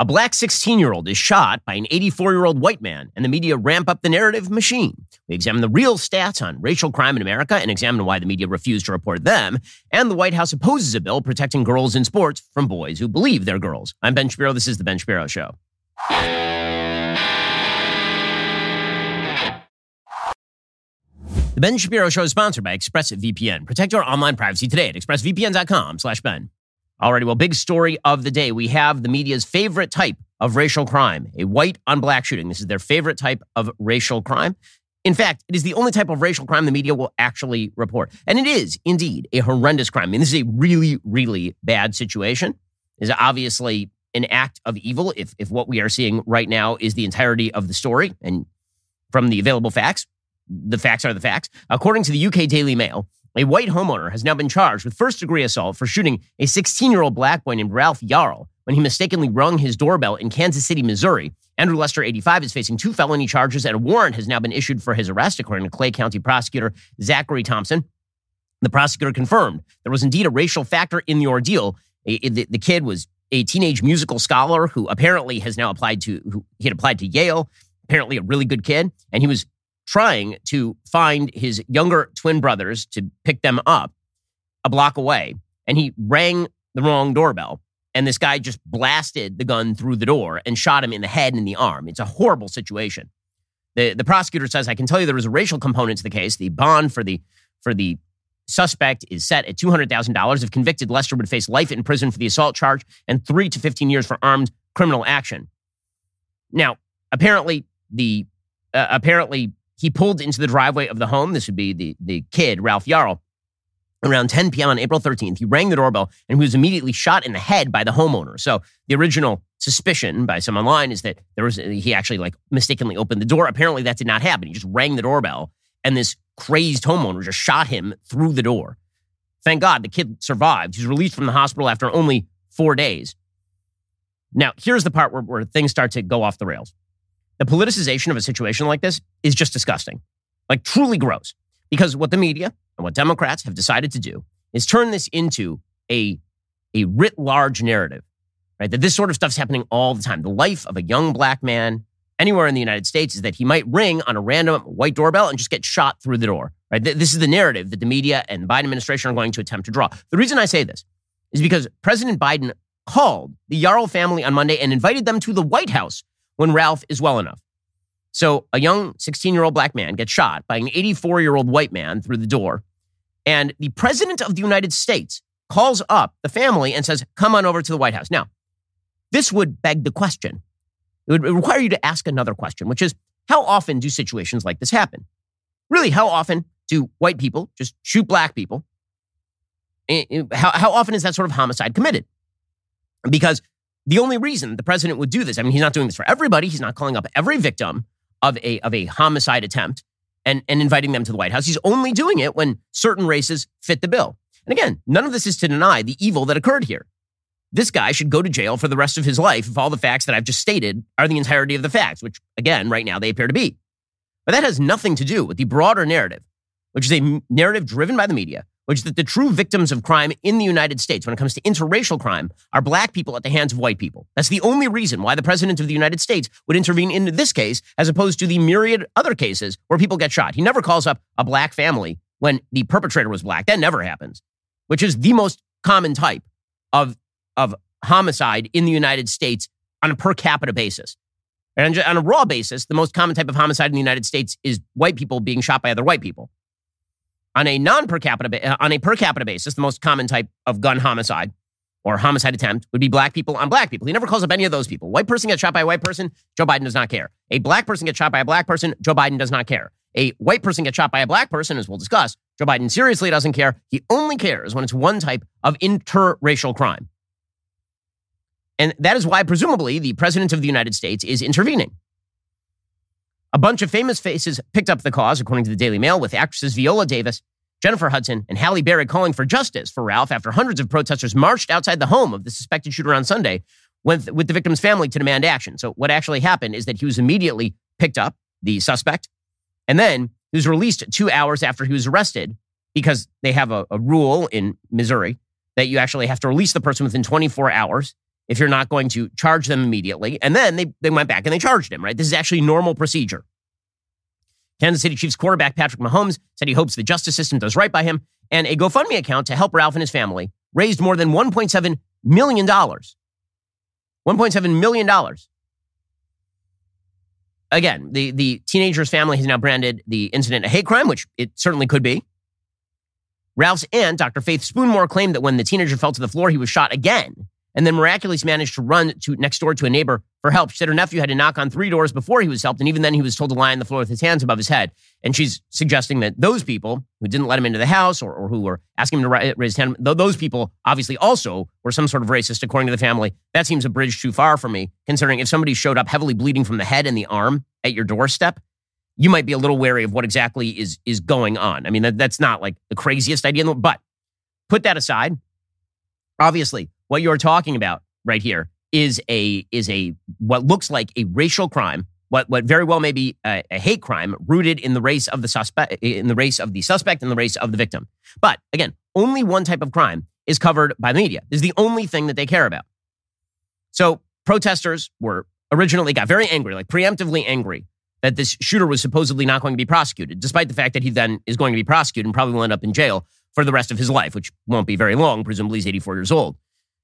A black 16 year old is shot by an 84 year old white man, and the media ramp up the narrative machine. We examine the real stats on racial crime in America and examine why the media refused to report them. And the White House opposes a bill protecting girls in sports from boys who believe they're girls. I'm Ben Shapiro. This is The Ben Shapiro Show. The Ben Shapiro Show is sponsored by ExpressVPN. Protect your online privacy today at expressvpn.com slash Ben. Alrighty, well, big story of the day. We have the media's favorite type of racial crime, a white on black shooting. This is their favorite type of racial crime. In fact, it is the only type of racial crime the media will actually report. And it is indeed a horrendous crime. I mean, this is a really, really bad situation. It is obviously an act of evil if, if what we are seeing right now is the entirety of the story. And from the available facts, the facts are the facts. According to the UK Daily Mail, a white homeowner has now been charged with first degree assault for shooting a 16 year old black boy named Ralph Yarl when he mistakenly rung his doorbell in Kansas City, Missouri. Andrew Lester, 85, is facing two felony charges, and a warrant has now been issued for his arrest, according to Clay County prosecutor Zachary Thompson. The prosecutor confirmed there was indeed a racial factor in the ordeal. The, the kid was a teenage musical scholar who apparently has now applied to, he had applied to Yale, apparently a really good kid, and he was trying to find his younger twin brothers to pick them up a block away. And he rang the wrong doorbell. And this guy just blasted the gun through the door and shot him in the head and in the arm. It's a horrible situation. The, the prosecutor says, I can tell you there was a racial component to the case. The bond for the, for the suspect is set at $200,000. If convicted, Lester would face life in prison for the assault charge and three to 15 years for armed criminal action. Now, apparently, the uh, apparently he pulled into the driveway of the home. This would be the, the kid, Ralph Yarl. Around 10 p.m. on April 13th, he rang the doorbell and he was immediately shot in the head by the homeowner. So the original suspicion by some online is that there was he actually like mistakenly opened the door. Apparently that did not happen. He just rang the doorbell and this crazed homeowner just shot him through the door. Thank God the kid survived. He's released from the hospital after only four days. Now, here's the part where, where things start to go off the rails. The politicization of a situation like this is just disgusting, like truly gross. Because what the media and what Democrats have decided to do is turn this into a, a writ large narrative, right? That this sort of stuff's happening all the time. The life of a young black man anywhere in the United States is that he might ring on a random white doorbell and just get shot through the door, right? This is the narrative that the media and the Biden administration are going to attempt to draw. The reason I say this is because President Biden called the Yarl family on Monday and invited them to the White House when Ralph is well enough. So a young 16 year old black man gets shot by an 84 year old white man through the door. And the president of the United States calls up the family and says, come on over to the White House. Now, this would beg the question. It would require you to ask another question, which is how often do situations like this happen? Really, how often do white people just shoot black people? How, how often is that sort of homicide committed? Because the only reason the president would do this, I mean, he's not doing this for everybody. He's not calling up every victim of a, of a homicide attempt and, and inviting them to the White House. He's only doing it when certain races fit the bill. And again, none of this is to deny the evil that occurred here. This guy should go to jail for the rest of his life if all the facts that I've just stated are the entirety of the facts, which, again, right now they appear to be. But that has nothing to do with the broader narrative, which is a narrative driven by the media, which is that the true victims of crime in the United States, when it comes to interracial crime, are black people at the hands of white people. That's the only reason why the president of the United States would intervene in this case, as opposed to the myriad other cases where people get shot. He never calls up a black family when the perpetrator was black. That never happens, which is the most common type of, of homicide in the United States on a per capita basis. And on a raw basis, the most common type of homicide in the United States is white people being shot by other white people on a non per capita uh, on a per capita basis, the most common type of gun homicide or homicide attempt would be black people on black people. He never calls up any of those people. White person gets shot by a white person, Joe Biden does not care. A black person gets shot by a black person, Joe Biden does not care. A white person gets shot by a black person, as we'll discuss, Joe Biden seriously doesn't care. He only cares when it's one type of interracial crime. And that is why, presumably, the president of the United States is intervening. A bunch of famous faces picked up the cause, according to the Daily Mail, with actresses Viola Davis, Jennifer Hudson, and Halle Berry calling for justice for Ralph after hundreds of protesters marched outside the home of the suspected shooter on Sunday with, with the victim's family to demand action. So, what actually happened is that he was immediately picked up, the suspect, and then he was released two hours after he was arrested because they have a, a rule in Missouri that you actually have to release the person within 24 hours if you're not going to charge them immediately. And then they, they went back and they charged him, right? This is actually normal procedure. Kansas City Chiefs quarterback Patrick Mahomes said he hopes the justice system does right by him. And a GoFundMe account to help Ralph and his family raised more than $1.7 million. $1.7 million. Again, the, the teenager's family has now branded the incident a hate crime, which it certainly could be. Ralph's aunt, Dr. Faith Spoonmore, claimed that when the teenager fell to the floor, he was shot again and then miraculously managed to run to next door to a neighbor for help. She said her nephew had to knock on three doors before he was helped, and even then he was told to lie on the floor with his hands above his head. And she's suggesting that those people who didn't let him into the house or, or who were asking him to raise his hand, those people obviously also were some sort of racist, according to the family. That seems a bridge too far for me, considering if somebody showed up heavily bleeding from the head and the arm at your doorstep, you might be a little wary of what exactly is is going on. I mean, that, that's not like the craziest idea, in the, world, but put that aside. Obviously, what you're talking about right here is a is a what looks like a racial crime, what what very well may be a, a, hate crime rooted in the race of the suspect, in the race of the suspect, and the race of the victim. But again, only one type of crime is covered by the media. This is the only thing that they care about. So protesters were originally got very angry, like preemptively angry, that this shooter was supposedly not going to be prosecuted, despite the fact that he then is going to be prosecuted and probably will end up in jail for the rest of his life, which won't be very long. Presumably, he's 84 years old.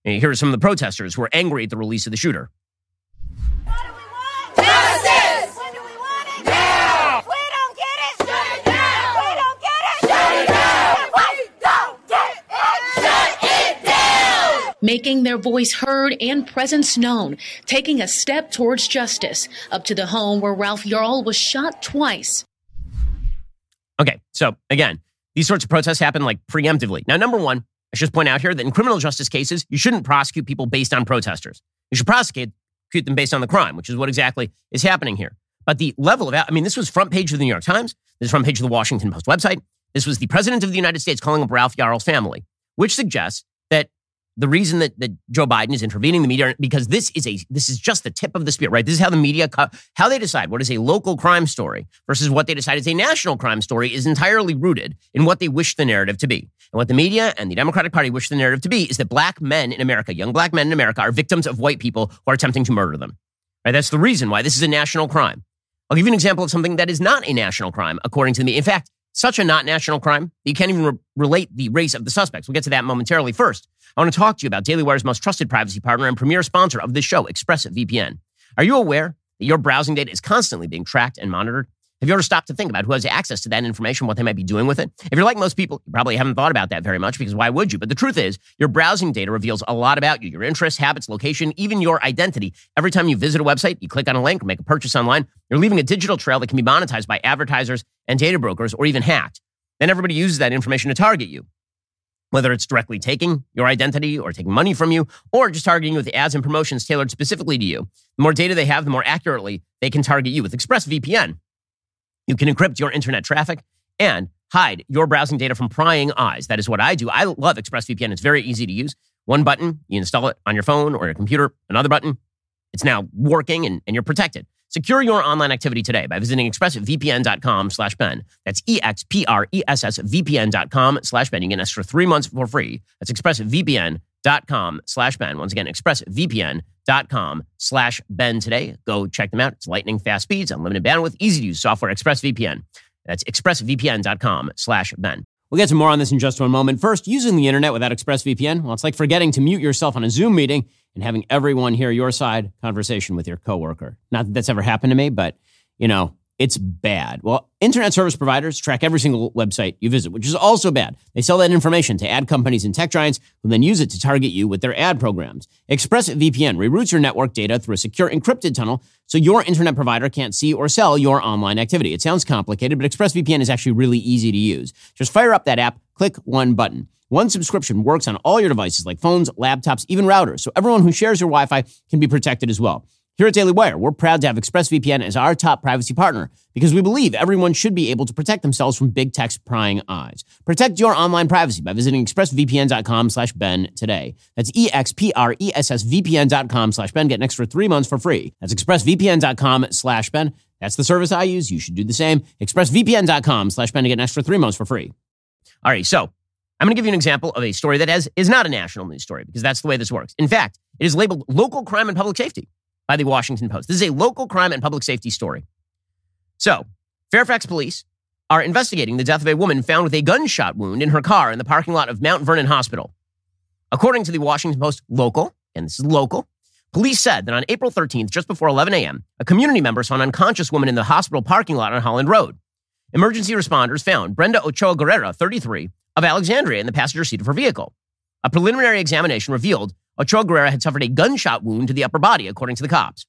And here are some of the protesters who are angry at the release of the shooter. making their voice heard and presence known, taking a step towards justice up to the home where Ralph Yarl was shot twice. Okay, so again, these sorts of protests happen like preemptively. Now, number one, I should point out here that in criminal justice cases, you shouldn't prosecute people based on protesters. You should prosecute them based on the crime, which is what exactly is happening here. But the level of, I mean, this was front page of the New York Times. This is front page of the Washington Post website. This was the president of the United States calling up Ralph Yarl's family, which suggests the reason that, that Joe Biden is intervening the media because this is a this is just the tip of the spear, right? This is how the media how they decide what is a local crime story versus what they decide is a national crime story is entirely rooted in what they wish the narrative to be. And what the media and the Democratic Party wish the narrative to be is that black men in America, young black men in America, are victims of white people who are attempting to murder them. Right? That's the reason why this is a national crime. I'll give you an example of something that is not a national crime, according to media. In fact, such a not national crime you can't even re- relate the race of the suspects. We'll get to that momentarily. First, I want to talk to you about Daily Wire's most trusted privacy partner and premier sponsor of this show, ExpressVPN. Are you aware that your browsing data is constantly being tracked and monitored? Have you ever stopped to think about who has access to that information, what they might be doing with it? If you're like most people, you probably haven't thought about that very much because why would you? But the truth is, your browsing data reveals a lot about you, your interests, habits, location, even your identity. Every time you visit a website, you click on a link make a purchase online, you're leaving a digital trail that can be monetized by advertisers and data brokers or even hacked. Then everybody uses that information to target you whether it's directly taking your identity or taking money from you, or just targeting you with ads and promotions tailored specifically to you. The more data they have, the more accurately they can target you. With ExpressVPN, you can encrypt your internet traffic and hide your browsing data from prying eyes. That is what I do. I love ExpressVPN. It's very easy to use. One button, you install it on your phone or your computer. Another button, it's now working and, and you're protected. Secure your online activity today by visiting expressvpn.com slash Ben. That's E-X-P-R-E-S-S-V-P-N.com slash Ben. You get an extra three months for free. That's expressvpn.com slash Ben. Once again, expressvpn.com slash Ben today. Go check them out. It's lightning fast speeds, unlimited bandwidth, easy to use software, ExpressVPN. That's expressvpn.com slash Ben. We'll get to more on this in just one moment. First, using the internet without ExpressVPN, well, it's like forgetting to mute yourself on a Zoom meeting and having everyone hear your side conversation with your coworker. Not that that's ever happened to me, but you know, it's bad. Well, internet service providers track every single website you visit, which is also bad. They sell that information to ad companies and tech giants who then use it to target you with their ad programs. ExpressVPN reroutes your network data through a secure encrypted tunnel so your internet provider can't see or sell your online activity. It sounds complicated, but ExpressVPN is actually really easy to use. Just fire up that app, click one button. One subscription works on all your devices like phones, laptops, even routers, so everyone who shares your Wi Fi can be protected as well. Here at Daily Wire, we're proud to have ExpressVPN as our top privacy partner because we believe everyone should be able to protect themselves from big tech's prying eyes. Protect your online privacy by visiting expressvpn.com slash Ben today. That's E-X-P-R-E-S-S-V-P-N.com slash Ben. Get an extra three months for free. That's expressvpn.com slash Ben. That's the service I use. You should do the same. expressvpn.com slash Ben to get an extra three months for free. All right, so I'm going to give you an example of a story that has, is not a national news story because that's the way this works. In fact, it is labeled local crime and public safety by the Washington Post. This is a local crime and public safety story. So, Fairfax police are investigating the death of a woman found with a gunshot wound in her car in the parking lot of Mount Vernon Hospital. According to the Washington Post local, and this is local, police said that on April 13th, just before 11 a.m., a community member saw an unconscious woman in the hospital parking lot on Holland Road. Emergency responders found Brenda Ochoa Guerrera, 33, of Alexandria in the passenger seat of her vehicle. A preliminary examination revealed Ochoa Guerrera had suffered a gunshot wound to the upper body, according to the cops.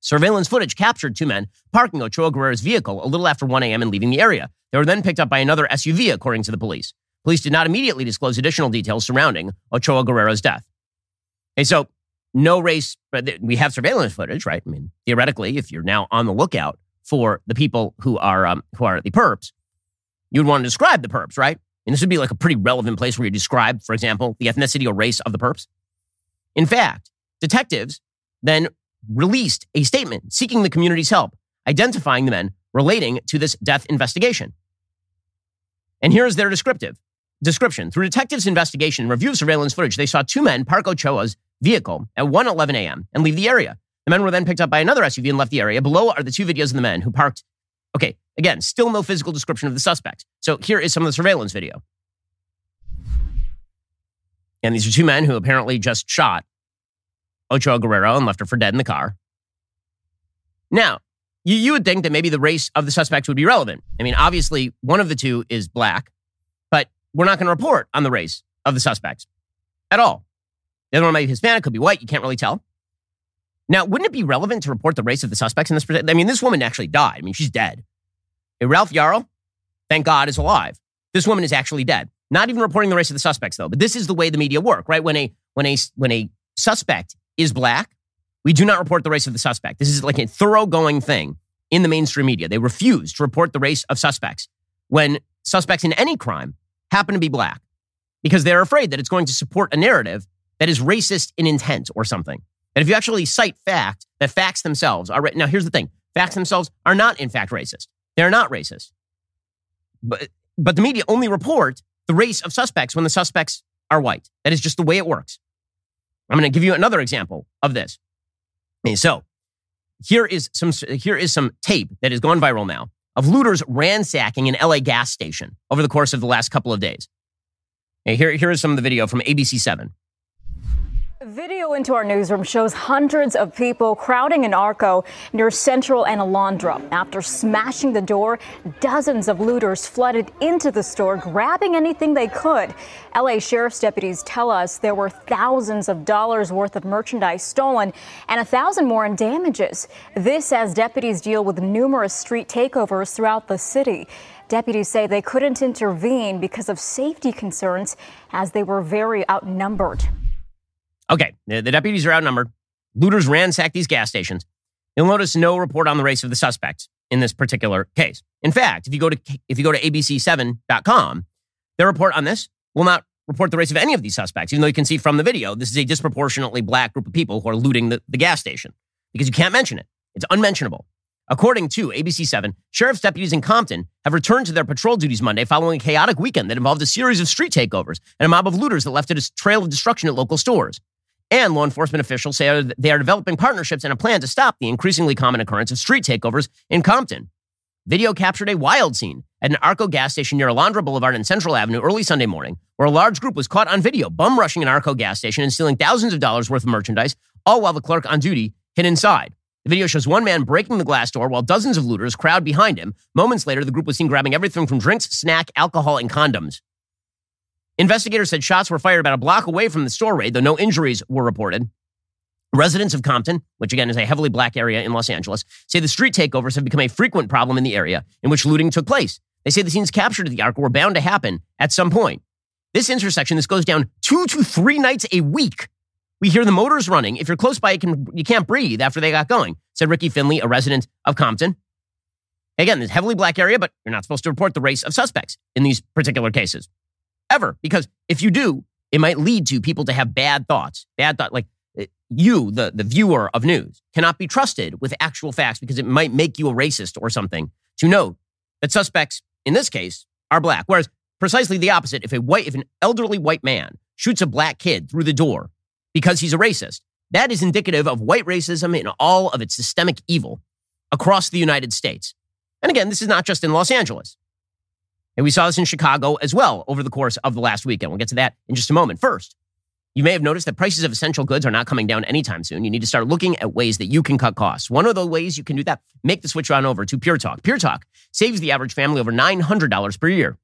Surveillance footage captured two men parking Ochoa Guerrera's vehicle a little after 1 a.m. and leaving the area. They were then picked up by another SUV, according to the police. Police did not immediately disclose additional details surrounding Ochoa Guerrera's death. Okay, so no race, but we have surveillance footage, right? I mean, theoretically, if you're now on the lookout for the people who are um, who are the perps, you'd want to describe the perps, right? And this would be like a pretty relevant place where you describe, for example, the ethnicity or race of the perps. In fact, detectives then released a statement seeking the community's help, identifying the men relating to this death investigation. And here's their descriptive description. Through detectives' investigation and review of surveillance footage, they saw two men park Ochoa's vehicle at 1:11 a.m. and leave the area. The men were then picked up by another SUV and left the area. Below are the two videos of the men who parked. Okay, again, still no physical description of the suspects. So here is some of the surveillance video. And these are two men who apparently just shot Ochoa Guerrero and left her for dead in the car. Now, you, you would think that maybe the race of the suspects would be relevant. I mean, obviously, one of the two is black, but we're not going to report on the race of the suspects at all. The other one might be Hispanic, could be white. You can't really tell. Now, wouldn't it be relevant to report the race of the suspects in this? I mean, this woman actually died. I mean, she's dead. Ralph Yarl, thank God, is alive. This woman is actually dead. Not even reporting the race of the suspects, though. But this is the way the media work, right? When a when a when a suspect is black, we do not report the race of the suspect. This is like a thoroughgoing thing in the mainstream media. They refuse to report the race of suspects when suspects in any crime happen to be black because they're afraid that it's going to support a narrative that is racist in intent or something. And if you actually cite fact, that facts themselves are now here's the thing: facts themselves are not in fact racist. They're not racist. But but the media only report the race of suspects when the suspects are white. That is just the way it works. I'm going to give you another example of this. So here is some here is some tape that has gone viral now of looters ransacking an LA gas station over the course of the last couple of days. Here, here is some of the video from ABC7. Video into our newsroom shows hundreds of people crowding an Arco near Central and Alondra. After smashing the door, dozens of looters flooded into the store, grabbing anything they could. LA Sheriff's deputies tell us there were thousands of dollars worth of merchandise stolen and a thousand more in damages. This as deputies deal with numerous street takeovers throughout the city. Deputies say they couldn't intervene because of safety concerns as they were very outnumbered. Okay, the, the deputies are outnumbered. Looters ransack these gas stations. You'll notice no report on the race of the suspects in this particular case. In fact, if you go to if you go to abc7.com, their report on this will not report the race of any of these suspects, even though you can see from the video this is a disproportionately black group of people who are looting the, the gas station because you can't mention it. It's unmentionable. According to ABC7, sheriff's deputies in Compton have returned to their patrol duties Monday following a chaotic weekend that involved a series of street takeovers and a mob of looters that left a trail of destruction at local stores. And law enforcement officials say they are developing partnerships and a plan to stop the increasingly common occurrence of street takeovers in Compton. Video captured a wild scene at an Arco gas station near Alondra Boulevard and Central Avenue early Sunday morning, where a large group was caught on video bum rushing an Arco gas station and stealing thousands of dollars worth of merchandise, all while the clerk on duty hid inside. The video shows one man breaking the glass door while dozens of looters crowd behind him. Moments later, the group was seen grabbing everything from drinks, snack, alcohol, and condoms. Investigators said shots were fired about a block away from the store raid, though no injuries were reported. Residents of Compton, which again is a heavily black area in Los Angeles, say the street takeovers have become a frequent problem in the area in which looting took place. They say the scenes captured at the Arc were bound to happen at some point. This intersection, this goes down two to three nights a week. We hear the motors running. If you're close by, you, can, you can't breathe after they got going, said Ricky Finley, a resident of Compton. Again, this heavily black area, but you're not supposed to report the race of suspects in these particular cases ever. Because if you do, it might lead to people to have bad thoughts, bad thought. Like eh, you, the, the viewer of news, cannot be trusted with actual facts because it might make you a racist or something to know that suspects in this case are black. Whereas precisely the opposite. If a white, if an elderly white man shoots a black kid through the door because he's a racist, that is indicative of white racism in all of its systemic evil across the United States. And again, this is not just in Los Angeles. And we saw this in Chicago as well over the course of the last weekend. We'll get to that in just a moment. First, you may have noticed that prices of essential goods are not coming down anytime soon. You need to start looking at ways that you can cut costs. One of the ways you can do that, make the switch on over to Pure Talk. Pure Talk saves the average family over $900 per year.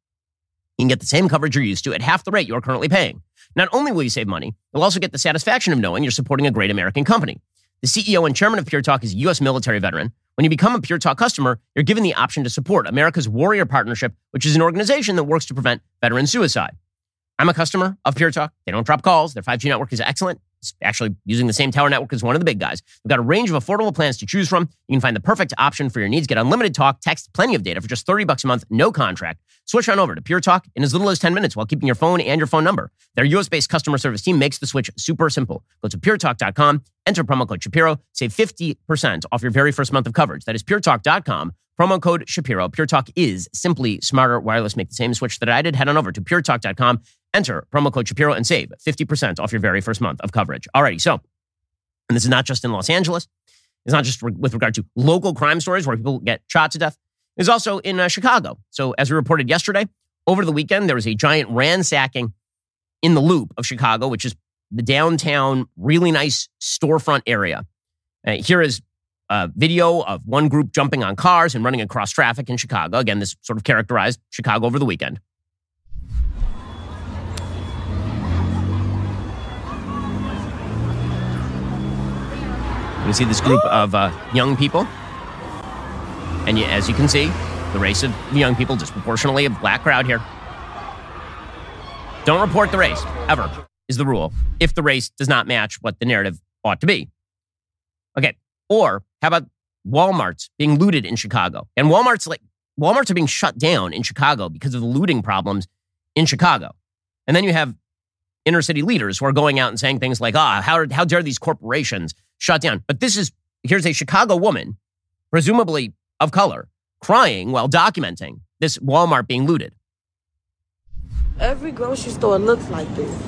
You can get the same coverage you're used to at half the rate you're currently paying. Not only will you save money, you'll also get the satisfaction of knowing you're supporting a great American company. The CEO and chairman of Pure Talk is a U.S. military veteran. When you become a Pure Talk customer, you're given the option to support America's Warrior Partnership, which is an organization that works to prevent veteran suicide. I'm a customer of Pure Talk. They don't drop calls. Their 5G network is excellent. Actually using the same tower network as one of the big guys. We've got a range of affordable plans to choose from. You can find the perfect option for your needs. Get unlimited talk, text, plenty of data for just 30 bucks a month, no contract. Switch on over to Pure Talk in as little as 10 minutes while keeping your phone and your phone number. Their US-based customer service team makes the switch super simple. Go to puretalk.com, enter promo code Shapiro, save 50% off your very first month of coverage. That is puretalk.com, promo code Shapiro. Pure Talk is simply smarter wireless. Make the same switch that I did. Head on over to puretalk.com Enter promo code Shapiro and save 50% off your very first month of coverage. Alrighty, so, and this is not just in Los Angeles. It's not just with regard to local crime stories where people get shot to death. It's also in uh, Chicago. So, as we reported yesterday, over the weekend, there was a giant ransacking in the loop of Chicago, which is the downtown, really nice storefront area. Uh, here is a video of one group jumping on cars and running across traffic in Chicago. Again, this sort of characterized Chicago over the weekend. You see this group of uh, young people. And you, as you can see, the race of young people, disproportionately a black crowd here. Don't report the race, ever, is the rule, if the race does not match what the narrative ought to be. Okay. Or how about Walmart's being looted in Chicago? And Walmart's like, Walmart's are being shut down in Chicago because of the looting problems in Chicago. And then you have inner city leaders who are going out and saying things like, ah, how, how dare these corporations shut down. But this is here's a Chicago woman, presumably of color, crying while documenting this Walmart being looted. Every grocery store looks like this.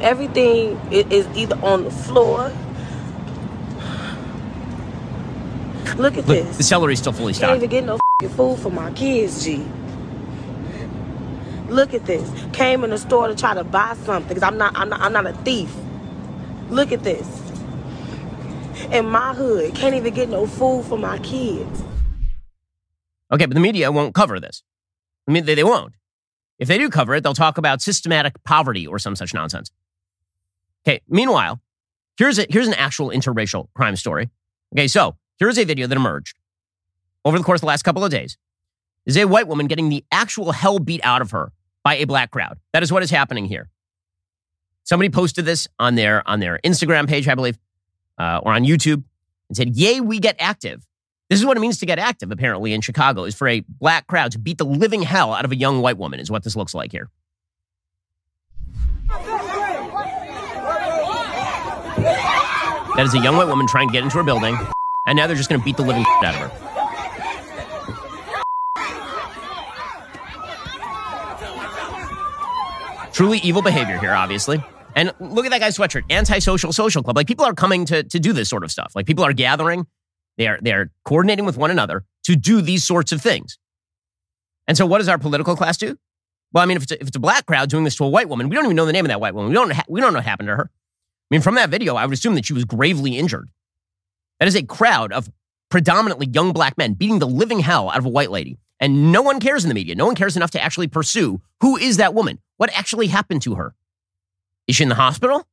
Everything is either on the floor. Look at Look, this. The celery's still fully stocked. Can't even get no food for my kids, G. Look at this. Came in the store to try to buy something because I'm not, I'm not, I'm not a thief. Look at this. In my hood, can't even get no food for my kids. Okay, but the media won't cover this. I mean, they, they won't. If they do cover it, they'll talk about systematic poverty or some such nonsense. Okay, meanwhile, here's, a, here's an actual interracial crime story. Okay, so here's a video that emerged over the course of the last couple of days. Is a white woman getting the actual hell beat out of her by a black crowd. That is what is happening here. Somebody posted this on their on their Instagram page, I believe, uh, or on YouTube, and said, "Yay, we get active." This is what it means to get active. Apparently, in Chicago, is for a black crowd to beat the living hell out of a young white woman. Is what this looks like here. That is a young white woman trying to get into her building, and now they're just going to beat the living out of her. Truly evil behavior here, obviously. And look at that guy's sweatshirt, antisocial social club. Like people are coming to, to do this sort of stuff. Like people are gathering, they are, they are coordinating with one another to do these sorts of things. And so what does our political class do? Well, I mean, if it's, a, if it's a black crowd doing this to a white woman, we don't even know the name of that white woman. We don't, ha- we don't know what happened to her. I mean, from that video, I would assume that she was gravely injured. That is a crowd of predominantly young black men beating the living hell out of a white lady. And no one cares in the media. No one cares enough to actually pursue who is that woman? What actually happened to her? Is she in the hospital?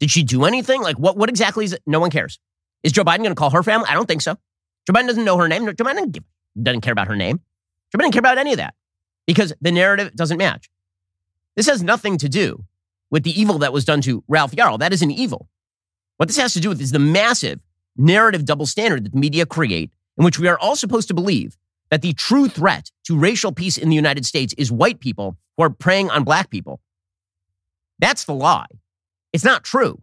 Did she do anything? Like, what, what exactly is it? No one cares. Is Joe Biden going to call her family? I don't think so. Joe Biden doesn't know her name. Joe Biden doesn't, care about her name. Joe Biden doesn't care about any of that because the narrative doesn't match. This has nothing to do with the evil that was done to Ralph Yarl. That isn't evil. What this has to do with is the massive narrative double standard that the media create, in which we are all supposed to believe that the true threat to racial peace in the United States is white people who are preying on black people. That's the lie. It's not true.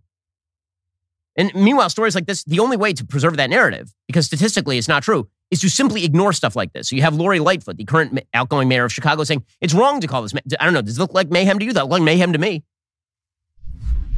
And meanwhile, stories like this, the only way to preserve that narrative, because statistically it's not true, is to simply ignore stuff like this. So you have Lori Lightfoot, the current outgoing mayor of Chicago, saying it's wrong to call this. I don't know. Does it look like mayhem to you? That look like mayhem to me.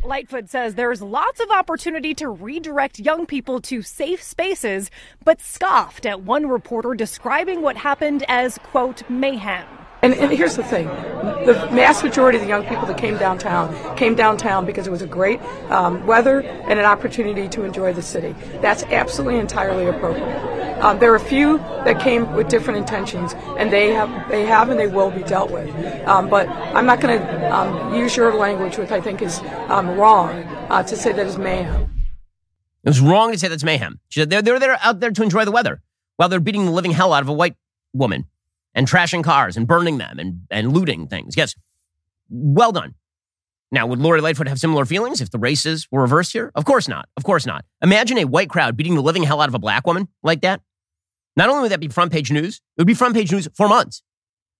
Lightfoot says there's lots of opportunity to redirect young people to safe spaces, but scoffed at one reporter describing what happened as, quote, mayhem. And, and, here's the thing the mass majority of the young people that came downtown came downtown because it was a great um, weather and an opportunity to enjoy the city. That's absolutely entirely appropriate. Um, there are a few that came with different intentions, and they have, they have, and they will be dealt with. Um, but I'm not going to um, use your language, which I think is um, wrong, uh, to say that is mayhem. It was wrong to say that's mayhem. She said they're, they're, they're out there to enjoy the weather while they're beating the living hell out of a white woman and trashing cars and burning them and, and looting things. Yes, well done. Now, would Lori Lightfoot have similar feelings if the races were reversed here? Of course not. Of course not. Imagine a white crowd beating the living hell out of a black woman like that. Not only would that be front page news, it would be front page news for months.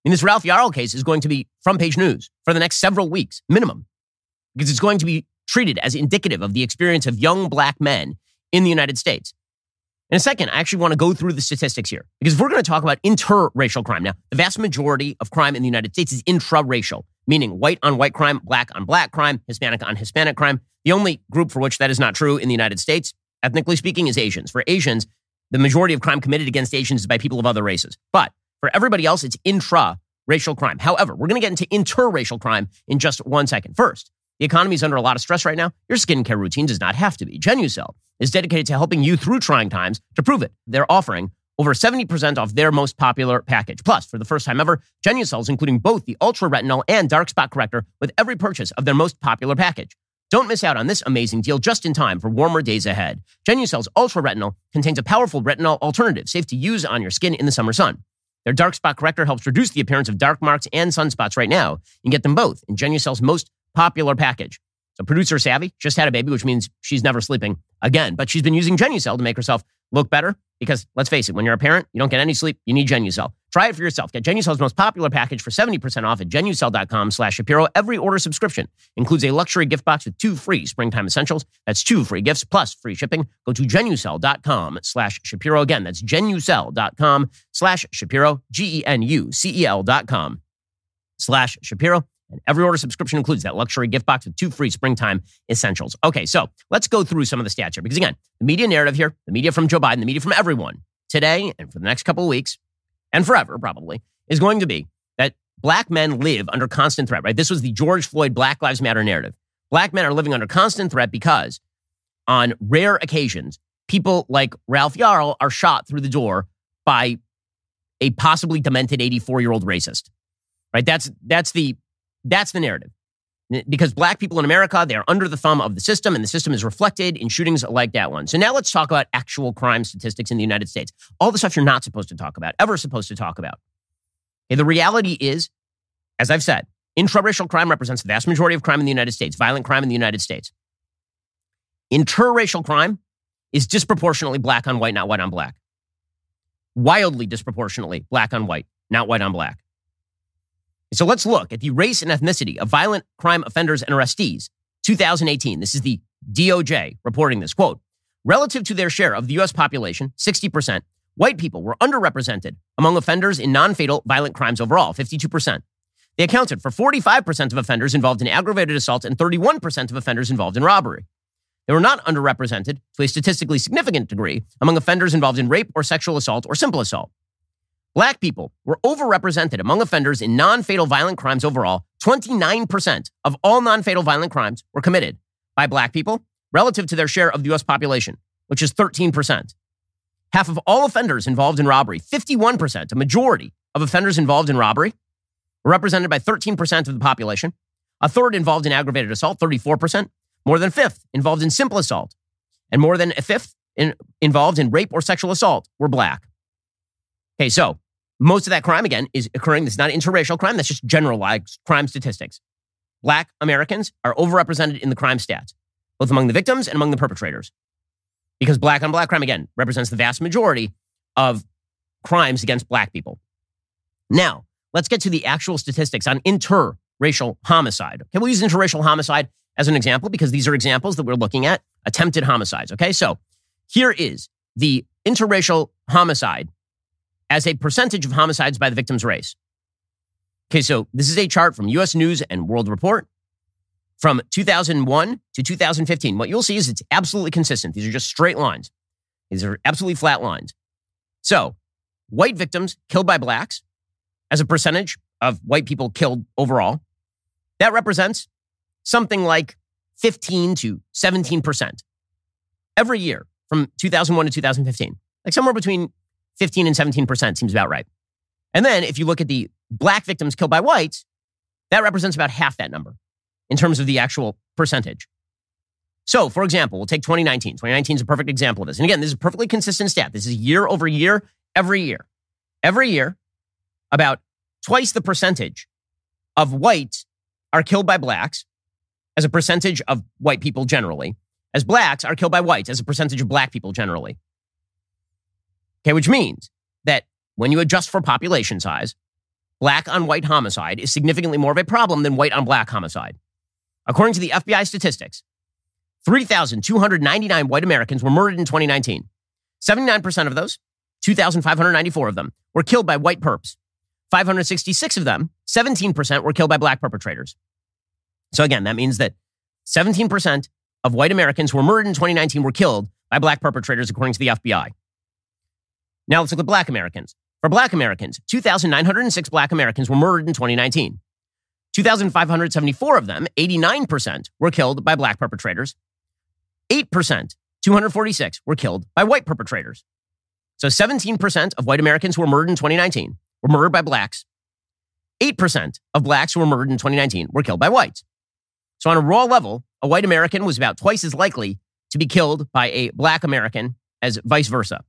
I this Ralph Yarl case is going to be front page news for the next several weeks, minimum, because it's going to be treated as indicative of the experience of young black men in the United States. In a second, I actually want to go through the statistics here because if we're going to talk about interracial crime now, the vast majority of crime in the United States is intraracial, meaning white on white crime, black on black crime, Hispanic on Hispanic crime. The only group for which that is not true in the United States, ethnically speaking, is Asians. For Asians, the majority of crime committed against Asians is by people of other races. But for everybody else, it's intra-racial crime. However, we're going to get into interracial crime in just one second. First, the economy is under a lot of stress right now. Your skincare routine does not have to be. Genucel is dedicated to helping you through trying times. To prove it, they're offering over 70% off their most popular package. Plus, for the first time ever, Genucel's including both the Ultra Retinol and Dark Spot Corrector with every purchase of their most popular package. Don't miss out on this amazing deal just in time for warmer days ahead. Genucel's Ultra Retinol contains a powerful retinol alternative safe to use on your skin in the summer sun. Their dark spot corrector helps reduce the appearance of dark marks and sunspots right now. You can get them both in Genucel's most popular package. So producer Savvy just had a baby, which means she's never sleeping again. But she's been using Genucel to make herself look better because let's face it, when you're a parent, you don't get any sleep. You need Genucel. Try it for yourself. Get Genucel's most popular package for 70% off at genucel.com slash Shapiro. Every order subscription includes a luxury gift box with two free springtime essentials. That's two free gifts plus free shipping. Go to genucel.com slash Shapiro. Again, that's genucel.com slash Shapiro, G-E-N-U-C-E-L dot com slash Shapiro. And every order subscription includes that luxury gift box with two free springtime essentials. Okay, so let's go through some of the stats here. Because again, the media narrative here, the media from Joe Biden, the media from everyone today and for the next couple of weeks and forever probably is going to be that black men live under constant threat, right? This was the George Floyd Black Lives Matter narrative. Black men are living under constant threat because on rare occasions, people like Ralph Yarl are shot through the door by a possibly demented 84 year old racist, right? That's, that's the that's the narrative. Because black people in America, they are under the thumb of the system, and the system is reflected in shootings like that one. So now let's talk about actual crime statistics in the United States. All the stuff you're not supposed to talk about, ever supposed to talk about. Okay, the reality is, as I've said, intraracial crime represents the vast majority of crime in the United States, violent crime in the United States. Interracial crime is disproportionately black on white, not white on black. Wildly disproportionately black on white, not white on black. So let's look at the race and ethnicity of violent crime offenders and arrestees. 2018. This is the DOJ reporting this quote. Relative to their share of the U.S. population, 60%, white people were underrepresented among offenders in non fatal violent crimes overall, 52%. They accounted for 45% of offenders involved in aggravated assault and 31% of offenders involved in robbery. They were not underrepresented to a statistically significant degree among offenders involved in rape or sexual assault or simple assault. Black people were overrepresented among offenders in non fatal violent crimes overall. 29% of all non fatal violent crimes were committed by black people relative to their share of the U.S. population, which is 13%. Half of all offenders involved in robbery, 51%, a majority of offenders involved in robbery, were represented by 13% of the population. A third involved in aggravated assault, 34%. More than a fifth involved in simple assault. And more than a fifth in, involved in rape or sexual assault were black. Okay, so most of that crime, again, is occurring. This is not interracial crime. That's just generalized crime statistics. Black Americans are overrepresented in the crime stats, both among the victims and among the perpetrators. Because black on black crime, again, represents the vast majority of crimes against black people. Now, let's get to the actual statistics on interracial homicide. Okay, we'll use interracial homicide as an example because these are examples that we're looking at attempted homicides. Okay, so here is the interracial homicide as a percentage of homicides by the victim's race. Okay, so this is a chart from US News and World Report from 2001 to 2015. What you'll see is it's absolutely consistent. These are just straight lines. These are absolutely flat lines. So, white victims killed by blacks as a percentage of white people killed overall, that represents something like 15 to 17% every year from 2001 to 2015. Like somewhere between 15 and 17% seems about right. And then if you look at the black victims killed by whites, that represents about half that number in terms of the actual percentage. So, for example, we'll take 2019. 2019 is a perfect example of this. And again, this is a perfectly consistent stat. This is year over year, every year. Every year, about twice the percentage of whites are killed by blacks as a percentage of white people generally, as blacks are killed by whites as a percentage of black people generally. Okay, which means that when you adjust for population size, black on white homicide is significantly more of a problem than white on black homicide. According to the FBI statistics, 3,299 white Americans were murdered in 2019. 79% of those, 2,594 of them, were killed by white perps. 566 of them, 17%, were killed by black perpetrators. So again, that means that 17% of white Americans who were murdered in 2019 were killed by black perpetrators, according to the FBI. Now let's look at black Americans. For black Americans, 2,906 black Americans were murdered in 2019. 2,574 of them, 89%, were killed by black perpetrators. 8%, 246, were killed by white perpetrators. So 17% of white Americans who were murdered in 2019 were murdered by blacks. 8% of blacks who were murdered in 2019 were killed by whites. So on a raw level, a white American was about twice as likely to be killed by a black American as vice versa.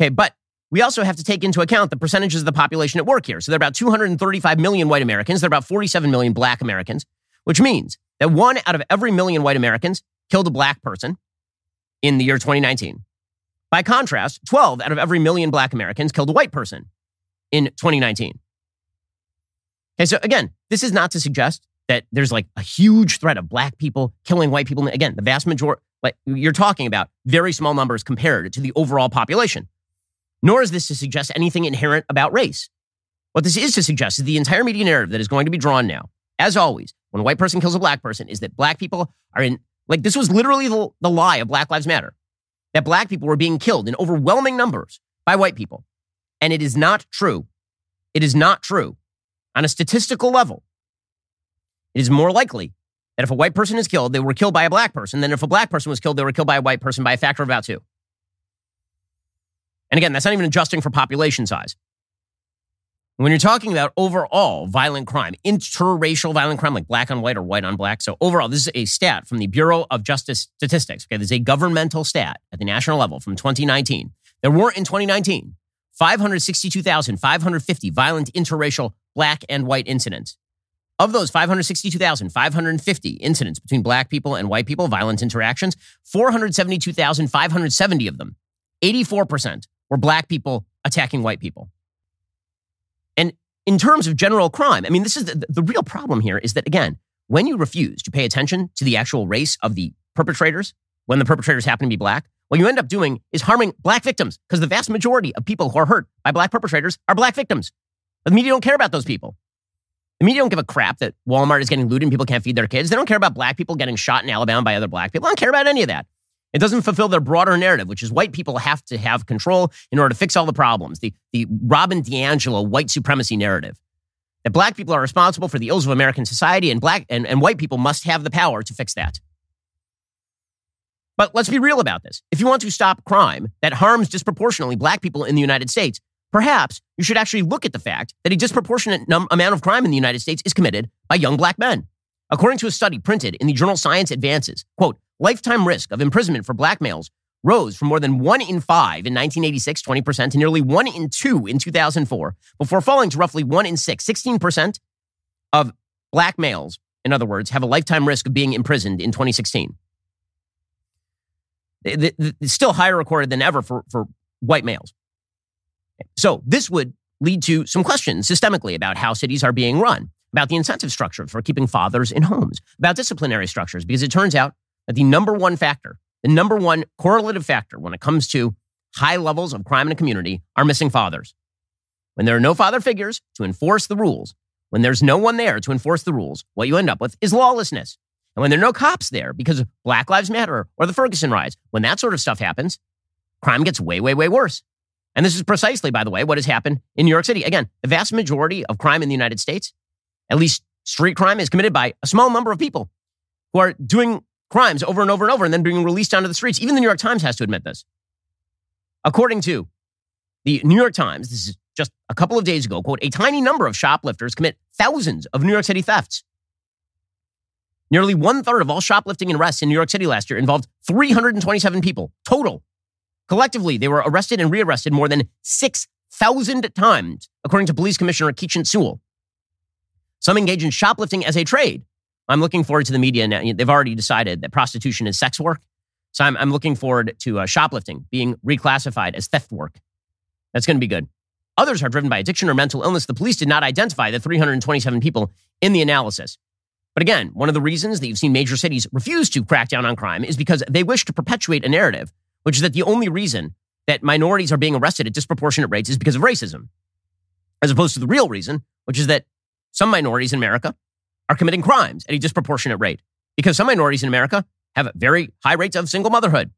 Okay, but we also have to take into account the percentages of the population at work here. So there are about 235 million white Americans. There are about 47 million black Americans, which means that one out of every million white Americans killed a black person in the year 2019. By contrast, 12 out of every million black Americans killed a white person in 2019. Okay, so again, this is not to suggest that there's like a huge threat of black people killing white people. Again, the vast majority, like you're talking about very small numbers compared to the overall population. Nor is this to suggest anything inherent about race. What this is to suggest is the entire media narrative that is going to be drawn now, as always, when a white person kills a black person, is that black people are in, like, this was literally the, the lie of Black Lives Matter, that black people were being killed in overwhelming numbers by white people. And it is not true. It is not true. On a statistical level, it is more likely that if a white person is killed, they were killed by a black person than if a black person was killed, they were killed by a white person by a factor of about two. And again, that's not even adjusting for population size. When you're talking about overall violent crime, interracial violent crime, like black on white or white on black. So overall, this is a stat from the Bureau of Justice Statistics. Okay, this is a governmental stat at the national level from 2019. There were in 2019 562,550 violent interracial black and white incidents. Of those 562,550 incidents between black people and white people, violent interactions, 472,570 of them, 84%, were black people attacking white people. And in terms of general crime, I mean, this is the, the real problem here is that, again, when you refuse to pay attention to the actual race of the perpetrators, when the perpetrators happen to be black, what you end up doing is harming black victims because the vast majority of people who are hurt by black perpetrators are black victims. The media don't care about those people. The media don't give a crap that Walmart is getting looted and people can't feed their kids. They don't care about black people getting shot in Alabama by other black people. They don't care about any of that. It doesn't fulfill their broader narrative, which is white people have to have control in order to fix all the problems. The, the Robin DiAngelo white supremacy narrative that black people are responsible for the ills of American society and black and, and white people must have the power to fix that. But let's be real about this. If you want to stop crime that harms disproportionately black people in the United States, perhaps you should actually look at the fact that a disproportionate num- amount of crime in the United States is committed by young black men. According to a study printed in the journal Science Advances, quote, lifetime risk of imprisonment for black males rose from more than one in five in 1986, 20%, to nearly one in two in 2004, before falling to roughly one in six, 16% of black males, in other words, have a lifetime risk of being imprisoned in 2016. It's still higher recorded than ever for, for white males. So this would lead to some questions systemically about how cities are being run, about the incentive structure for keeping fathers in homes, about disciplinary structures, because it turns out the number one factor, the number one correlative factor when it comes to high levels of crime in a community are missing fathers. When there are no father figures to enforce the rules, when there's no one there to enforce the rules, what you end up with is lawlessness. And when there are no cops there because of Black Lives Matter or the Ferguson riots, when that sort of stuff happens, crime gets way, way, way worse. And this is precisely, by the way, what has happened in New York City. Again, the vast majority of crime in the United States, at least street crime, is committed by a small number of people who are doing crimes over and over and over and then being released onto the streets. Even the New York Times has to admit this. According to the New York Times, this is just a couple of days ago, quote, a tiny number of shoplifters commit thousands of New York City thefts. Nearly one third of all shoplifting arrests in New York City last year involved 327 people total. Collectively, they were arrested and rearrested more than 6,000 times, according to Police Commissioner Keechant Sewell. Some engage in shoplifting as a trade. I'm looking forward to the media now. They've already decided that prostitution is sex work. So I'm, I'm looking forward to uh, shoplifting being reclassified as theft work. That's going to be good. Others are driven by addiction or mental illness. The police did not identify the 327 people in the analysis. But again, one of the reasons that you've seen major cities refuse to crack down on crime is because they wish to perpetuate a narrative, which is that the only reason that minorities are being arrested at disproportionate rates is because of racism, as opposed to the real reason, which is that some minorities in America are committing crimes at a disproportionate rate because some minorities in America have very high rates of single motherhood,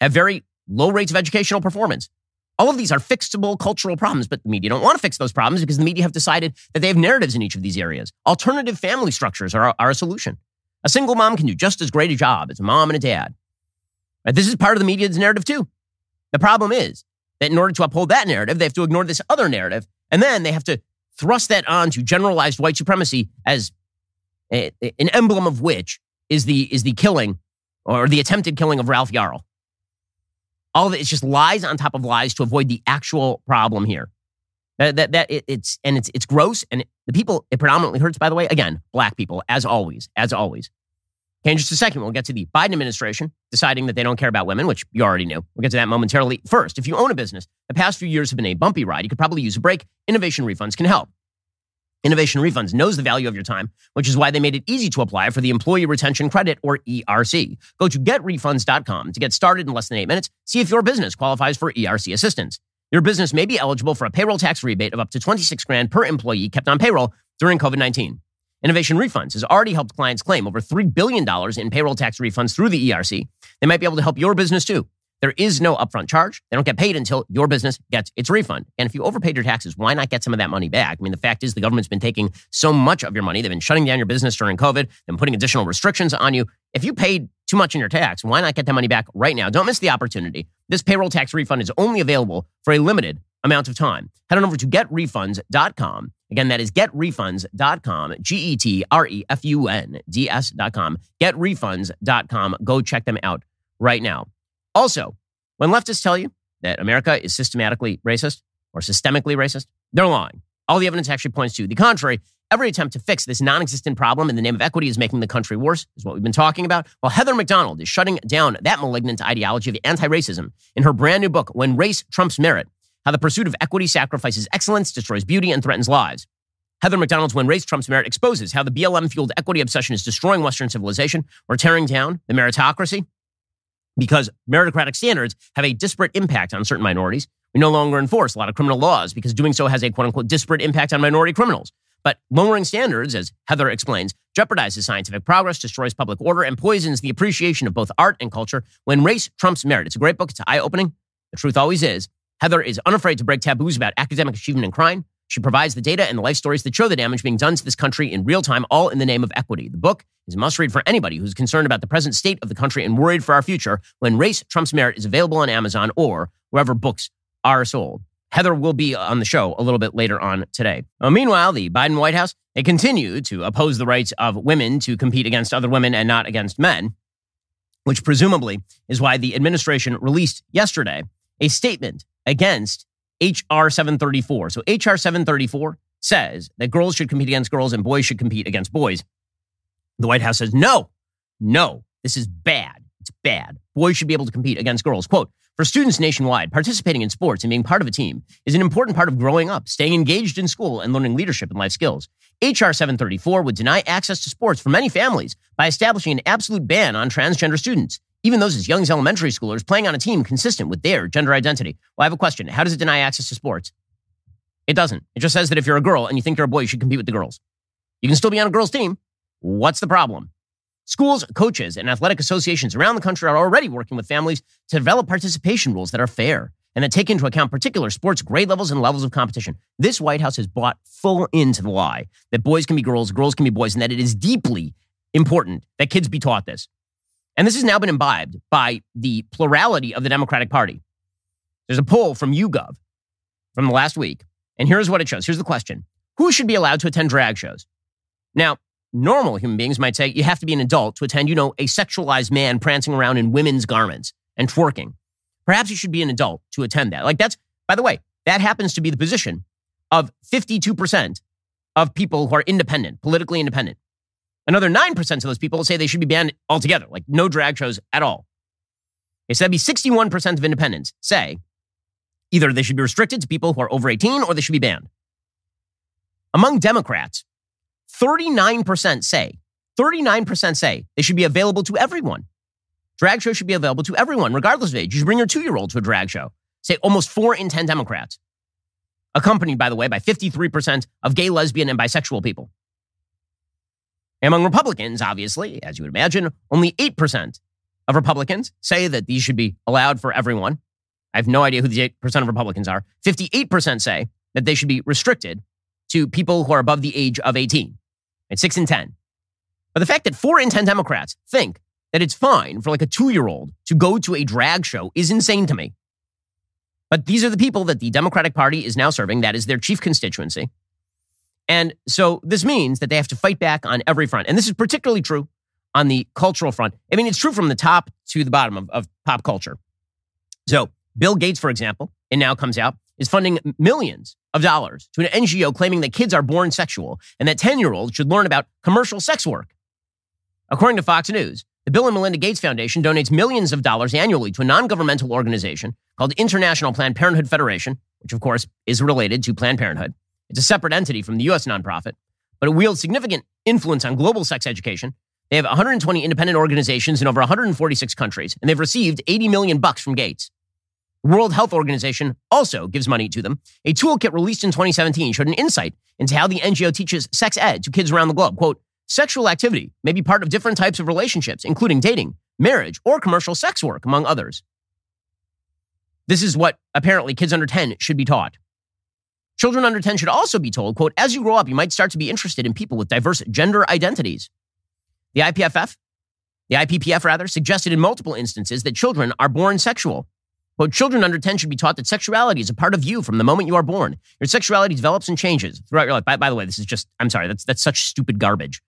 have very low rates of educational performance. All of these are fixable cultural problems, but the media don't want to fix those problems because the media have decided that they have narratives in each of these areas. Alternative family structures are, are a solution. A single mom can do just as great a job as a mom and a dad. Right? This is part of the media's narrative too. The problem is that in order to uphold that narrative, they have to ignore this other narrative, and then they have to thrust that onto generalized white supremacy as an emblem of which is the is the killing or the attempted killing of Ralph Yarl. All of it is just lies on top of lies to avoid the actual problem here. That, that, that it, it's and it's it's gross and it, the people it predominantly hurts. By the way, again, black people, as always, as always. Okay, in just a second, we'll get to the Biden administration deciding that they don't care about women, which you already knew. We'll get to that momentarily. First, if you own a business, the past few years have been a bumpy ride. You could probably use a break. Innovation refunds can help. Innovation Refunds knows the value of your time, which is why they made it easy to apply for the Employee Retention Credit or ERC. Go to getrefunds.com to get started in less than eight minutes. See if your business qualifies for ERC assistance. Your business may be eligible for a payroll tax rebate of up to 26 grand per employee kept on payroll during COVID 19. Innovation Refunds has already helped clients claim over $3 billion in payroll tax refunds through the ERC. They might be able to help your business too. There is no upfront charge. They don't get paid until your business gets its refund. And if you overpaid your taxes, why not get some of that money back? I mean, the fact is the government's been taking so much of your money. They've been shutting down your business during COVID and putting additional restrictions on you. If you paid too much in your tax, why not get that money back right now? Don't miss the opportunity. This payroll tax refund is only available for a limited amount of time. Head on over to getrefunds.com. Again, that is getrefunds.com, G E T R E F U N D S.com. Getrefunds.com. Go check them out right now. Also, when leftists tell you that America is systematically racist or systemically racist, they're lying. All the evidence actually points to the contrary. Every attempt to fix this non existent problem in the name of equity is making the country worse, is what we've been talking about. While Heather Mac Donald is shutting down that malignant ideology of anti racism in her brand new book, When Race Trumps Merit How the Pursuit of Equity Sacrifices Excellence, Destroys Beauty, and Threatens Lives. Heather Mac Donald's When Race Trumps Merit exposes how the BLM fueled equity obsession is destroying Western civilization or tearing down the meritocracy because meritocratic standards have a disparate impact on certain minorities. We no longer enforce a lot of criminal laws because doing so has a quote unquote disparate impact on minority criminals. But lowering standards, as Heather explains, jeopardizes scientific progress, destroys public order, and poisons the appreciation of both art and culture when race trumps merit. It's a great book. It's eye opening. The truth always is. Heather is unafraid to break taboos about academic achievement and crime. She provides the data and the life stories that show the damage being done to this country in real time, all in the name of equity. The book is a must read for anybody who's concerned about the present state of the country and worried for our future. When Race Trumps Merit is available on Amazon or wherever books are sold. Heather will be on the show a little bit later on today. Uh, meanwhile, the Biden White House, they continue to oppose the rights of women to compete against other women and not against men, which presumably is why the administration released yesterday a statement against HR 734. So HR 734 says that girls should compete against girls and boys should compete against boys. The White House says, no, no, this is bad. It's bad. Boys should be able to compete against girls. Quote, for students nationwide, participating in sports and being part of a team is an important part of growing up, staying engaged in school, and learning leadership and life skills. HR 734 would deny access to sports for many families by establishing an absolute ban on transgender students. Even those as young as elementary schoolers, playing on a team consistent with their gender identity. Well, I have a question. How does it deny access to sports? It doesn't. It just says that if you're a girl and you think you're a boy, you should compete with the girls. You can still be on a girls' team. What's the problem? Schools, coaches, and athletic associations around the country are already working with families to develop participation rules that are fair and that take into account particular sports grade levels and levels of competition. This White House has bought full into the lie that boys can be girls, girls can be boys, and that it is deeply important that kids be taught this. And this has now been imbibed by the plurality of the Democratic Party. There's a poll from YouGov from the last week, and here's what it shows. Here's the question Who should be allowed to attend drag shows? Now, normal human beings might say you have to be an adult to attend, you know, a sexualized man prancing around in women's garments and twerking. Perhaps you should be an adult to attend that. Like that's, by the way, that happens to be the position of 52% of people who are independent, politically independent. Another 9% of those people say they should be banned altogether, like no drag shows at all. Okay, so that'd be 61% of independents say either they should be restricted to people who are over 18 or they should be banned. Among Democrats, 39% say, 39% say they should be available to everyone. Drag shows should be available to everyone, regardless of age. You should bring your two year old to a drag show. Say almost four in 10 Democrats. Accompanied, by the way, by 53% of gay, lesbian, and bisexual people. Among Republicans, obviously, as you would imagine, only 8% of Republicans say that these should be allowed for everyone. I have no idea who the 8% of Republicans are. 58% say that they should be restricted to people who are above the age of 18. It's 6 in 10. But the fact that 4 in 10 Democrats think that it's fine for like a two year old to go to a drag show is insane to me. But these are the people that the Democratic Party is now serving. That is their chief constituency. And so this means that they have to fight back on every front. And this is particularly true on the cultural front. I mean, it's true from the top to the bottom of, of pop culture. So Bill Gates, for example, it now comes out, is funding millions of dollars to an NGO claiming that kids are born sexual and that 10 year olds should learn about commercial sex work. According to Fox News, the Bill and Melinda Gates Foundation donates millions of dollars annually to a non governmental organization called the International Planned Parenthood Federation, which of course is related to Planned Parenthood. It's a separate entity from the U.S. nonprofit, but it wields significant influence on global sex education. They have 120 independent organizations in over 146 countries, and they've received 80 million bucks from Gates. World Health Organization also gives money to them. A toolkit released in 2017 showed an insight into how the NGO teaches sex ed to kids around the globe. Quote, sexual activity may be part of different types of relationships, including dating, marriage, or commercial sex work, among others. This is what apparently kids under 10 should be taught. Children under 10 should also be told, quote, as you grow up, you might start to be interested in people with diverse gender identities. The IPFF, the IPPF rather, suggested in multiple instances that children are born sexual. Quote, children under 10 should be taught that sexuality is a part of you from the moment you are born. Your sexuality develops and changes throughout your life. By, by the way, this is just, I'm sorry, that's, that's such stupid garbage.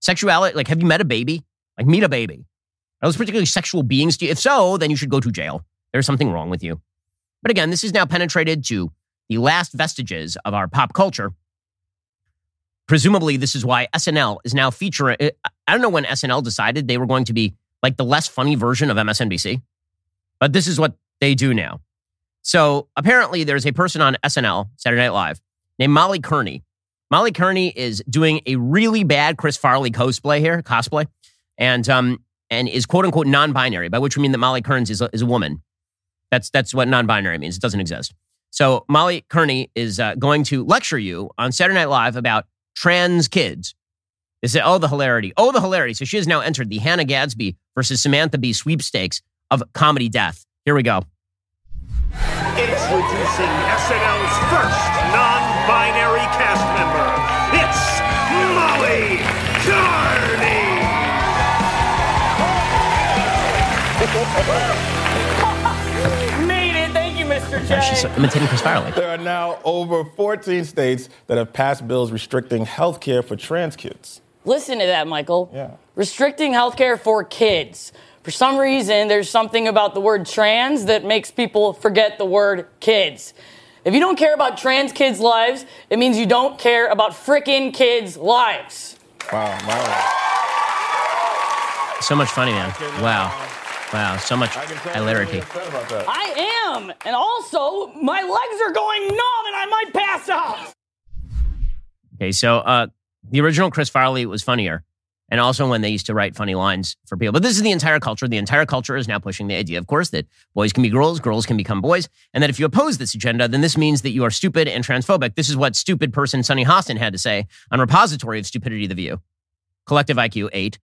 Sexuality, like, have you met a baby? Like, meet a baby. Are those particularly sexual beings to you? If so, then you should go to jail. There's something wrong with you. But again, this is now penetrated to the last vestiges of our pop culture. Presumably, this is why SNL is now featuring. I don't know when SNL decided they were going to be like the less funny version of MSNBC, but this is what they do now. So apparently, there's a person on SNL, Saturday Night Live, named Molly Kearney. Molly Kearney is doing a really bad Chris Farley cosplay here, cosplay, and um, and is quote unquote non-binary, by which we mean that Molly Kearns is a, is a woman. That's that's what non-binary means. It doesn't exist. So Molly Kearney is uh, going to lecture you on Saturday Night Live about trans kids. They say, oh, the hilarity. Oh, the hilarity. So she has now entered the Hannah Gadsby versus Samantha Bee sweepstakes of comedy death. Here we go. Introducing SNL's first non-binary cast member. It's Molly Kearney. Yeah, she's imitating Chris Farley. There are now over 14 states that have passed bills restricting health care for trans kids. Listen to that, Michael. Yeah. Restricting healthcare for kids. For some reason, there's something about the word trans that makes people forget the word kids. If you don't care about trans kids' lives, it means you don't care about frickin' kids' lives. Wow, wow. So much funny, man. Wow. Wow. So much hilarity. I am. And also, my legs are going numb and I might pass out. Okay, so uh, the original Chris Farley was funnier. and also when they used to write funny lines for people. But this is the entire culture. The entire culture is now pushing the idea, of course, that boys can be girls, girls can become boys, and that if you oppose this agenda, then this means that you are stupid and transphobic. This is what stupid person Sunny Hostin had to say on Repository of Stupidity, The View. Collective IQ 8.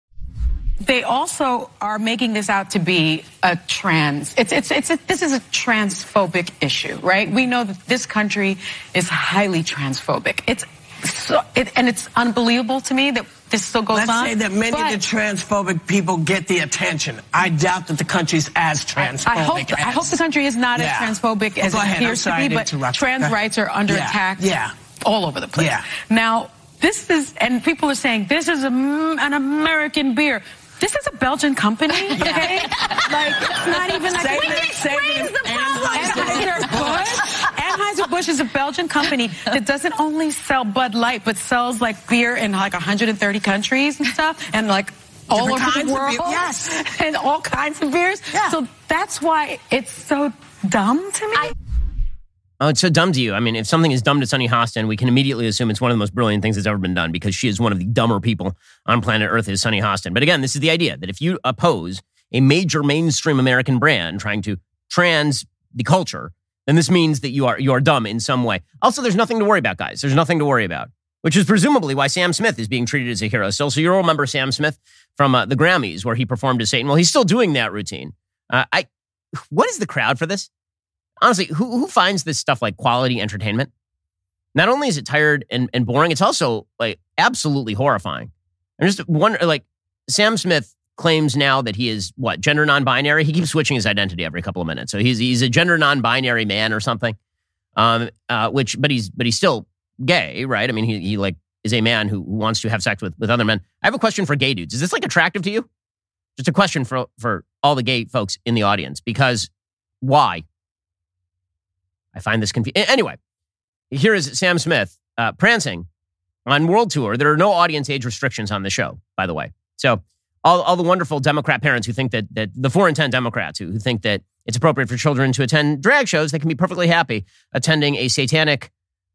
They also are making this out to be a trans. It's it's it's a, this is a transphobic issue, right? We know that this country is highly transphobic. It's so, it, and it's unbelievable to me that this still goes Let's on. say that many but of the transphobic people get the attention. I doubt that the country's as transphobic. I hope I hope the country is not Yeah. as transphobic as it ahead. Appears to be, to but trans rights are under Yeah. attack. Yeah. all over the place. Yeah. Now, this is, and people are saying this is a, an American beer. This is a Belgian company, okay? like, it's not even like. Save Wait, it, save it. the? Anheuser-Busch. Anheuser-Busch is a Belgian company that doesn't only sell Bud Light, but sells like beer in like 130 countries and stuff, and like all over kinds the world. yes. And all kinds of beers. Yeah. So that's why it's so dumb to me. Oh, it's so dumb to you. I mean, if something is dumb to Sunny Hostin, we can immediately assume it's one of the most brilliant things that's ever been done because she is one of the dumber people on planet Earth is Sunny Hostin. But again, this is the idea that if you oppose a major mainstream American brand trying to trans the culture, then this means that you are you are dumb in some way. Also, there's nothing to worry about, guys. There's nothing to worry about, which is presumably why Sam Smith is being treated as a hero still. So you all remember Sam Smith from uh, the Grammys where he performed as Satan. Well, he's still doing that routine. Uh, I, what is the crowd for this? Honestly, who who finds this stuff like quality entertainment? Not only is it tired and, and boring, it's also like absolutely horrifying. I'm just wondering, like Sam Smith claims now that he is what gender non-binary. He keeps switching his identity every couple of minutes. So he's he's a gender non-binary man or something. Um, uh, which but he's but he's still gay, right? I mean, he he like is a man who, who wants to have sex with with other men. I have a question for gay dudes. Is this like attractive to you? Just a question for for all the gay folks in the audience because why? I find this confusing. Anyway, here is Sam Smith uh, prancing on world tour. There are no audience age restrictions on the show, by the way. So all, all the wonderful Democrat parents who think that that the four in ten Democrats who, who think that it's appropriate for children to attend drag shows, they can be perfectly happy attending a satanic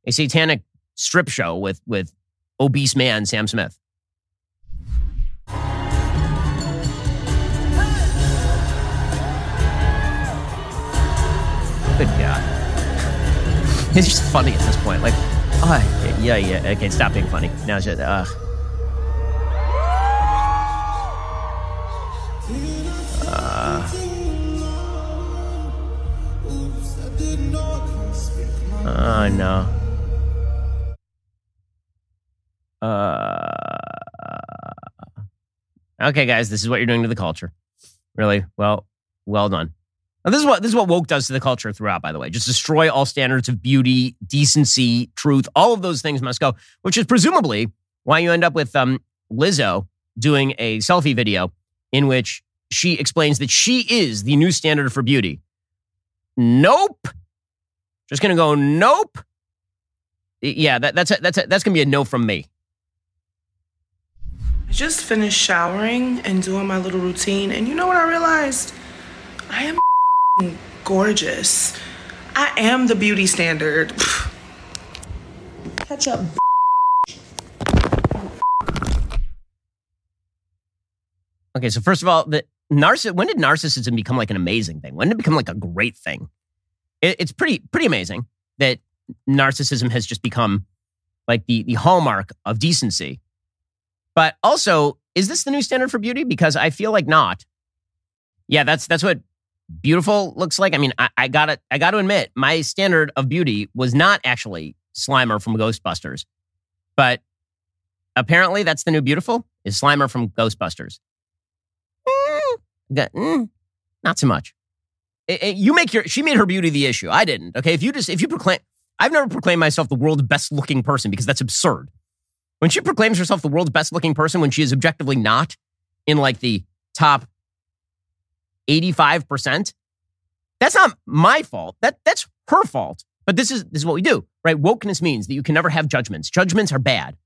a satanic strip show with with obese man Sam Smith. It's just funny at this point. Like, oh, yeah, yeah. Okay, stop being funny. Now it's just, uh. Uh. Oh, no. Uh. Okay, guys, this is what you're doing to the culture. Really? Well, well done. Now, this is what this is what woke does to the culture throughout. By the way, just destroy all standards of beauty, decency, truth. All of those things must go. Which is presumably why you end up with um, Lizzo doing a selfie video in which she explains that she is the new standard for beauty. Nope. Just gonna go. Nope. Yeah, that, that's a, that's a, that's gonna be a no from me. I just finished showering and doing my little routine, and you know what I realized? I am gorgeous. I am the beauty standard. Catch up. Okay, so first of all, the narciss. When did narcissism become like an amazing thing? When did it become like a great thing? It, it's pretty pretty amazing that narcissism has just become like the the hallmark of decency. But also, is this the new standard for beauty? Because I feel like not. Yeah, that's that's what beautiful looks like. I mean, I, I gotta I gotta admit, my standard of beauty was not actually Slimer from Ghostbusters, but apparently that's the new beautiful is Slimer from Ghostbusters. Mm, mm, not so much. It- it- you make your she made her beauty the issue. I didn't. Okay, if you just if you proclaim, I've never proclaimed myself the world's best looking person because that's absurd. When she proclaims herself the world's best looking person when she is objectively not in like the top 85%, that's not my fault. That that's her fault. But this is this is what we do, right? Wokeness means that you can never have judgments. Judgments are bad.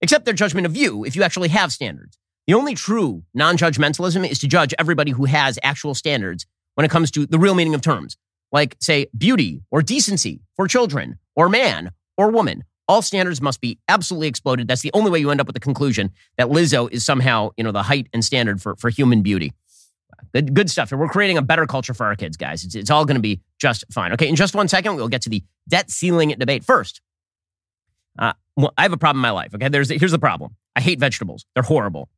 Except their judgment of you if you actually have standards. The only true non-judgmentalism is to judge everybody who has actual standards when it comes to the real meaning of terms. Like say beauty or decency for children or man or woman All standards must be absolutely exploded. That's the only way you end up with the conclusion that Lizzo is somehow, you know, the height and standard for, for human beauty. Good, good stuff. And we're creating a better culture for our kids, guys. It's, it's all going to be just fine. Okay, in just one second, we'll get to the debt ceiling debate. First, uh, well, I have a problem in my life. Okay, there's here's the problem. I hate vegetables. They're horrible.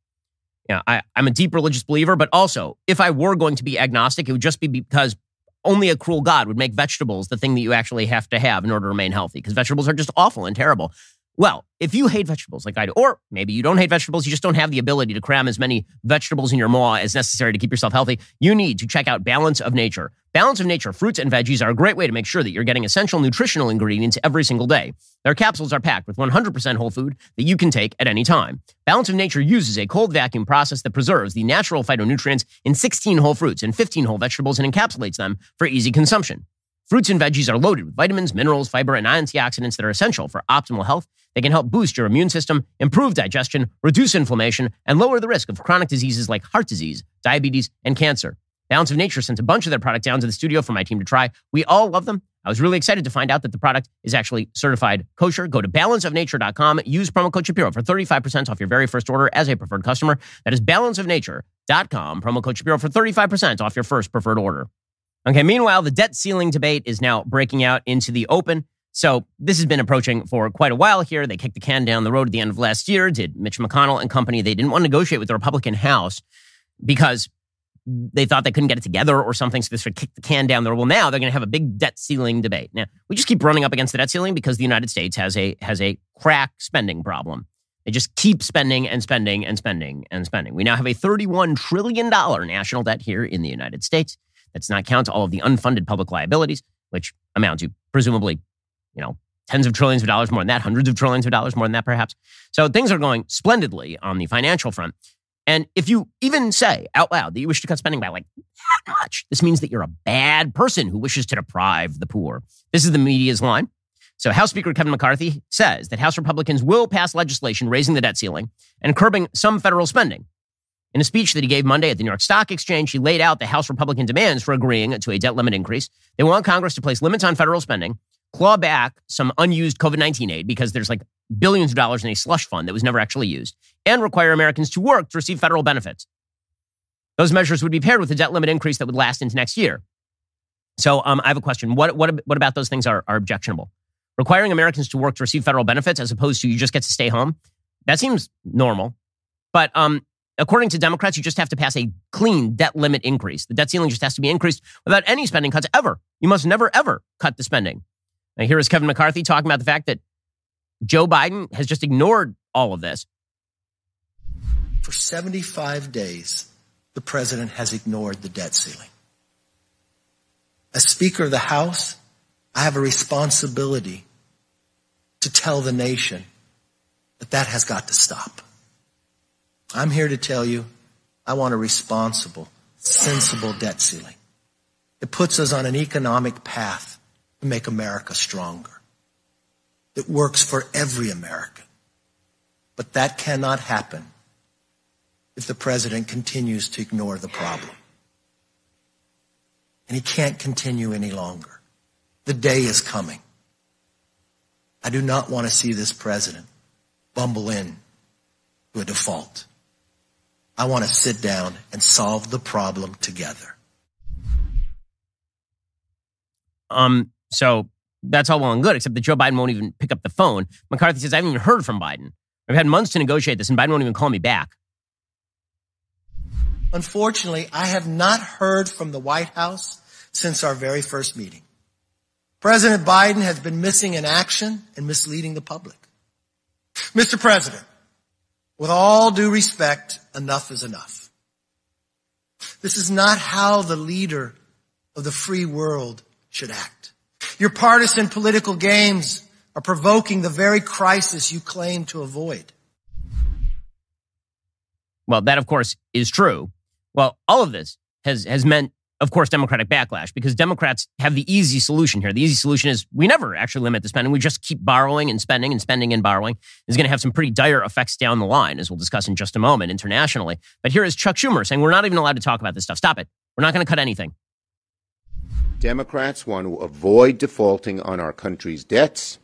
Yeah, I, I'm a deep religious believer, but also, if I were going to be agnostic, it would just be because only a cruel God would make vegetables the thing that you actually have to have in order to remain healthy, because vegetables are just awful and terrible. Well, if you hate vegetables like I do, or maybe you don't hate vegetables, you just don't have the ability to cram as many vegetables in your maw as necessary to keep yourself healthy, you need to check out Balance of Nature. Balance of Nature fruits and veggies are a great way to make sure that you're getting essential nutritional ingredients every single day. Their capsules are packed with 100% whole food that you can take at any time. Balance of Nature uses a cold vacuum process that preserves the natural phytonutrients in 16 whole fruits and 15 whole vegetables and encapsulates them for easy consumption. Fruits and veggies are loaded with vitamins, minerals, fiber, and antioxidants that are essential for optimal health. They can help boost your immune system, improve digestion, reduce inflammation, and lower the risk of chronic diseases like heart disease, diabetes, and cancer. Balance of Nature sent a bunch of their product down to the studio for my team to try. We all love them. I was really excited to find out that the product is actually certified kosher. Go to balanceofnature.com. Use promo code Shapiro for 35% off your very first order as a preferred customer. That is balanceofnature.com. Promo code Shapiro for 35% off your first preferred order. Okay, meanwhile, the debt ceiling debate is now breaking out into the open. So this has been approaching for quite a while here. They kicked the can down the road at the end of last year, did Mitch McConnell and company. They didn't want to negotiate with the Republican House because they thought they couldn't get it together or something. So sort of kicked the can down the road. Well, now they're going to have a big debt ceiling debate. Now, we just keep running up against the debt ceiling because the United States has a, has a crack spending problem. They just keep spending and spending and spending and spending. We now have a $31 trillion national debt here in the United States. That's not count all of the unfunded public liabilities, which amount to presumably, you know, tens of trillions of dollars more than that, hundreds of trillions of dollars more than that, perhaps. So things are going splendidly on the financial front. And if you even say out loud that you wish to cut spending by like that much, this means that you're a bad person who wishes to deprive the poor. This is the media's line. So House Speaker Kevin McCarthy says that House Republicans will pass legislation raising the debt ceiling and curbing some federal spending. In a speech that he gave Monday at the New York Stock Exchange, he laid out the House Republican demands for agreeing to a debt limit increase. They want Congress to place limits on federal spending, claw back some unused COVID 19 aid because there's like billions of dollars in a slush fund that was never actually used, and require Americans to work to receive federal benefits. Those measures would be paired with a debt limit increase that would last into next year. So um, I have a question. What, what, what about those things are, are objectionable? Requiring Americans to work to receive federal benefits as opposed to you just get to stay home? That seems normal. But um, According to Democrats, you just have to pass a clean debt limit increase. The debt ceiling just has to be increased without any spending cuts ever. You must never, ever cut the spending. Now, here is Kevin McCarthy talking about the fact that Joe Biden has just ignored all of this. For 75 days, the president has ignored the debt ceiling. As Speaker of the House, I have a responsibility to tell the nation that that has got to stop. I'm here to tell you I want a responsible, sensible debt ceiling. It puts us on an economic path to make America stronger. It works for every American. But that cannot happen if the president continues to ignore the problem. And he can't continue any longer. The day is coming. I do not want to see this president bumble in to a default. I want to sit down and solve the problem together. Um, so that's all well and good, except that Joe Biden won't even pick up the phone. McCarthy says, I haven't even heard from Biden. I've had months to negotiate this, and Biden won't even call me back. Unfortunately, I have not heard from the White House since our very first meeting. President Biden has been missing in action and misleading the public. Mr. President, with all due respect, enough is enough. This is not how the leader of the free world should act. Your partisan political games are provoking the very crisis you claim to avoid. Well, that of course is true. Well, all of this has, has meant of course, Democratic backlash because Democrats have the easy solution here. The easy solution is we never actually limit the spending. We just keep borrowing and spending and spending and borrowing. Is going to have some pretty dire effects down the line, as we'll discuss in just a moment internationally. But here is Chuck Schumer saying we're not even allowed to talk about this stuff. Stop it. We're not going to cut anything. Democrats want to avoid defaulting on our country's debts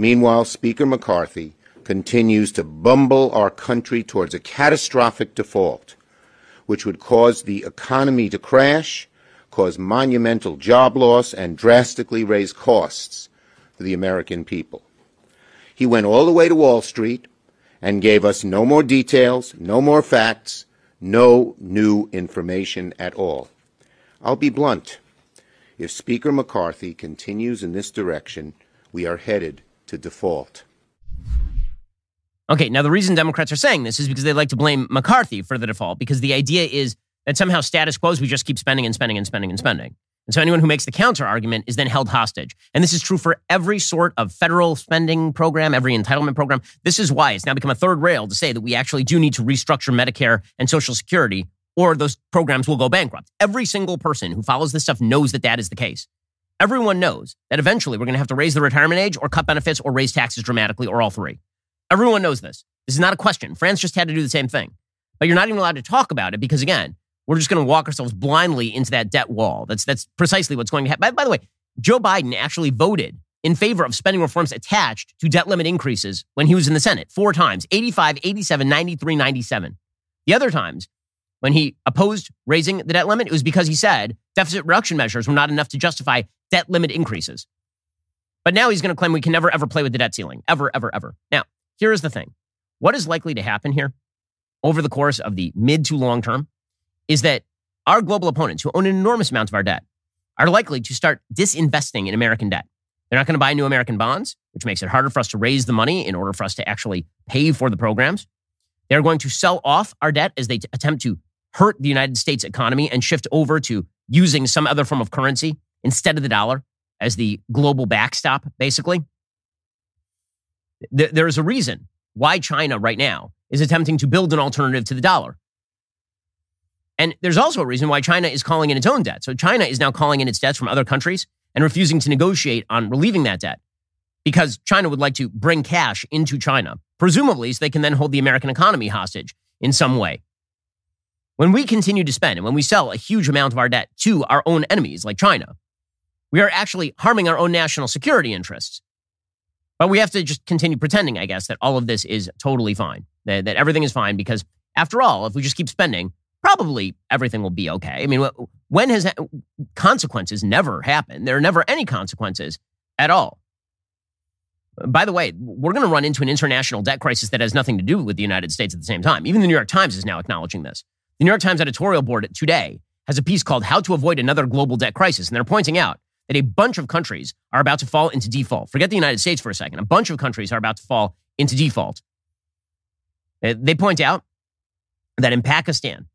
Meanwhile, Speaker McCarthy continues to bumble our country towards a catastrophic default, which would cause the economy to crash, cause monumental job loss, and drastically raise costs for the American people. He went all the way to Wall Street and gave us no more details, no more facts, no new information at all. I'll be blunt. If Speaker McCarthy continues in this direction, we are headed to default. Okay, now the reason Democrats are saying this is because they like to blame McCarthy for the default, because the idea is that somehow status quo is we just keep spending and spending and spending and spending. And so anyone who makes the counter argument is then held hostage. And this is true for every sort of federal spending program, every entitlement program. This is why it's now become a third rail to say that we actually do need to restructure Medicare and Social Security, or those programs will go bankrupt. Every single person who follows this stuff knows that that is the case. Everyone knows that eventually we're going to have to raise the retirement age or cut benefits or raise taxes dramatically or all three. Everyone knows this. This is not a question. France just had to do the same thing. But you're not even allowed to talk about it because, again, we're just going to walk ourselves blindly into that debt wall. That's, that's precisely what's going to happen. By, by the way, Joe Biden actually voted in favor of spending reforms attached to debt limit increases when he was in the Senate four times 85, 87, 93, 97. The other times, when he opposed raising the debt limit, it was because he said deficit reduction measures were not enough to justify debt limit increases. But now he's going to claim we can never, ever play with the debt ceiling. Ever, ever, ever. Now, here is the thing what is likely to happen here over the course of the mid to long term is that our global opponents, who own an enormous amount of our debt, are likely to start disinvesting in American debt. They're not going to buy new American bonds, which makes it harder for us to raise the money in order for us to actually pay for the programs. They're going to sell off our debt as they t- attempt to hurt the United States economy and shift over to using some other form of currency instead of the dollar as the global backstop, basically. There is a reason why China right now is attempting to build an alternative to the dollar. And there's also a reason why China is calling in its own debt. So China is now calling in its debts from other countries and refusing to negotiate on relieving that debt because China would like to bring cash into China, presumably so they can then hold the American economy hostage in some way. When we continue to spend and when we sell a huge amount of our debt to our own enemies like China, we are actually harming our own national security interests. But we have to just continue pretending, I guess, that all of this is totally fine, that, that everything is fine, because after all, if we just keep spending, probably everything will be okay. I mean, when has consequences never happened? There are never any consequences at all. By the way, we're going to run into an international debt crisis that has nothing to do with the United States at the same time. Even the New York Times is now acknowledging this. The New York Times editorial board today has a piece called How to Avoid Another Global Debt Crisis. And they're pointing out that a bunch of countries are about to fall into default. Forget the United States for a second. A bunch of countries are about to fall into default. Uh, they point out that in Pakistan,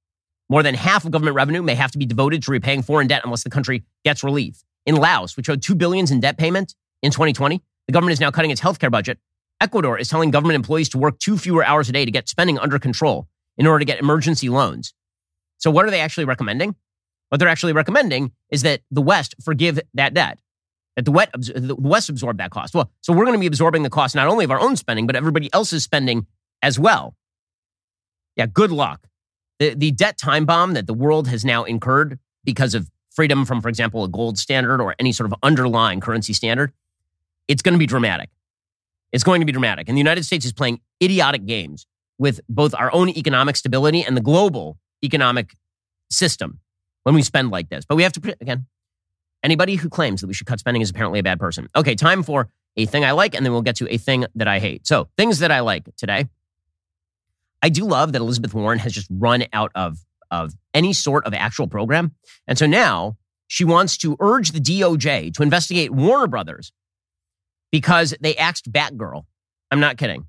more than half of government revenue may have to be devoted to repaying foreign debt unless the country gets relief. In Laos, which owed $2 billion in debt payment in 2020, the government is now cutting its healthcare budget. Ecuador is telling government employees to work two fewer hours a day to get spending under control in order to get emergency loans. So, what are they actually recommending? What they're actually recommending is that the West forgive that debt, that the West absorb that cost. Well, so we're going to be absorbing the cost not only of our own spending, but everybody else's spending as well. Yeah, good luck. The, the debt time bomb that the world has now incurred because of freedom from, for example, a gold standard or any sort of underlying currency standard, it's going to be dramatic. It's going to be dramatic. And the United States is playing idiotic games with both our own economic stability and the global economic system when we spend like this. But we have to, again, anybody who claims that we should cut spending is apparently a bad person. Okay, time for a thing I like, and then we'll get to a thing that I hate. So, things that I like today. I do love that Elizabeth Warren has just run out of, of any sort of actual program. And so now she wants to urge the DOJ to investigate Warner Brothers because they axed Batgirl. I'm not kidding.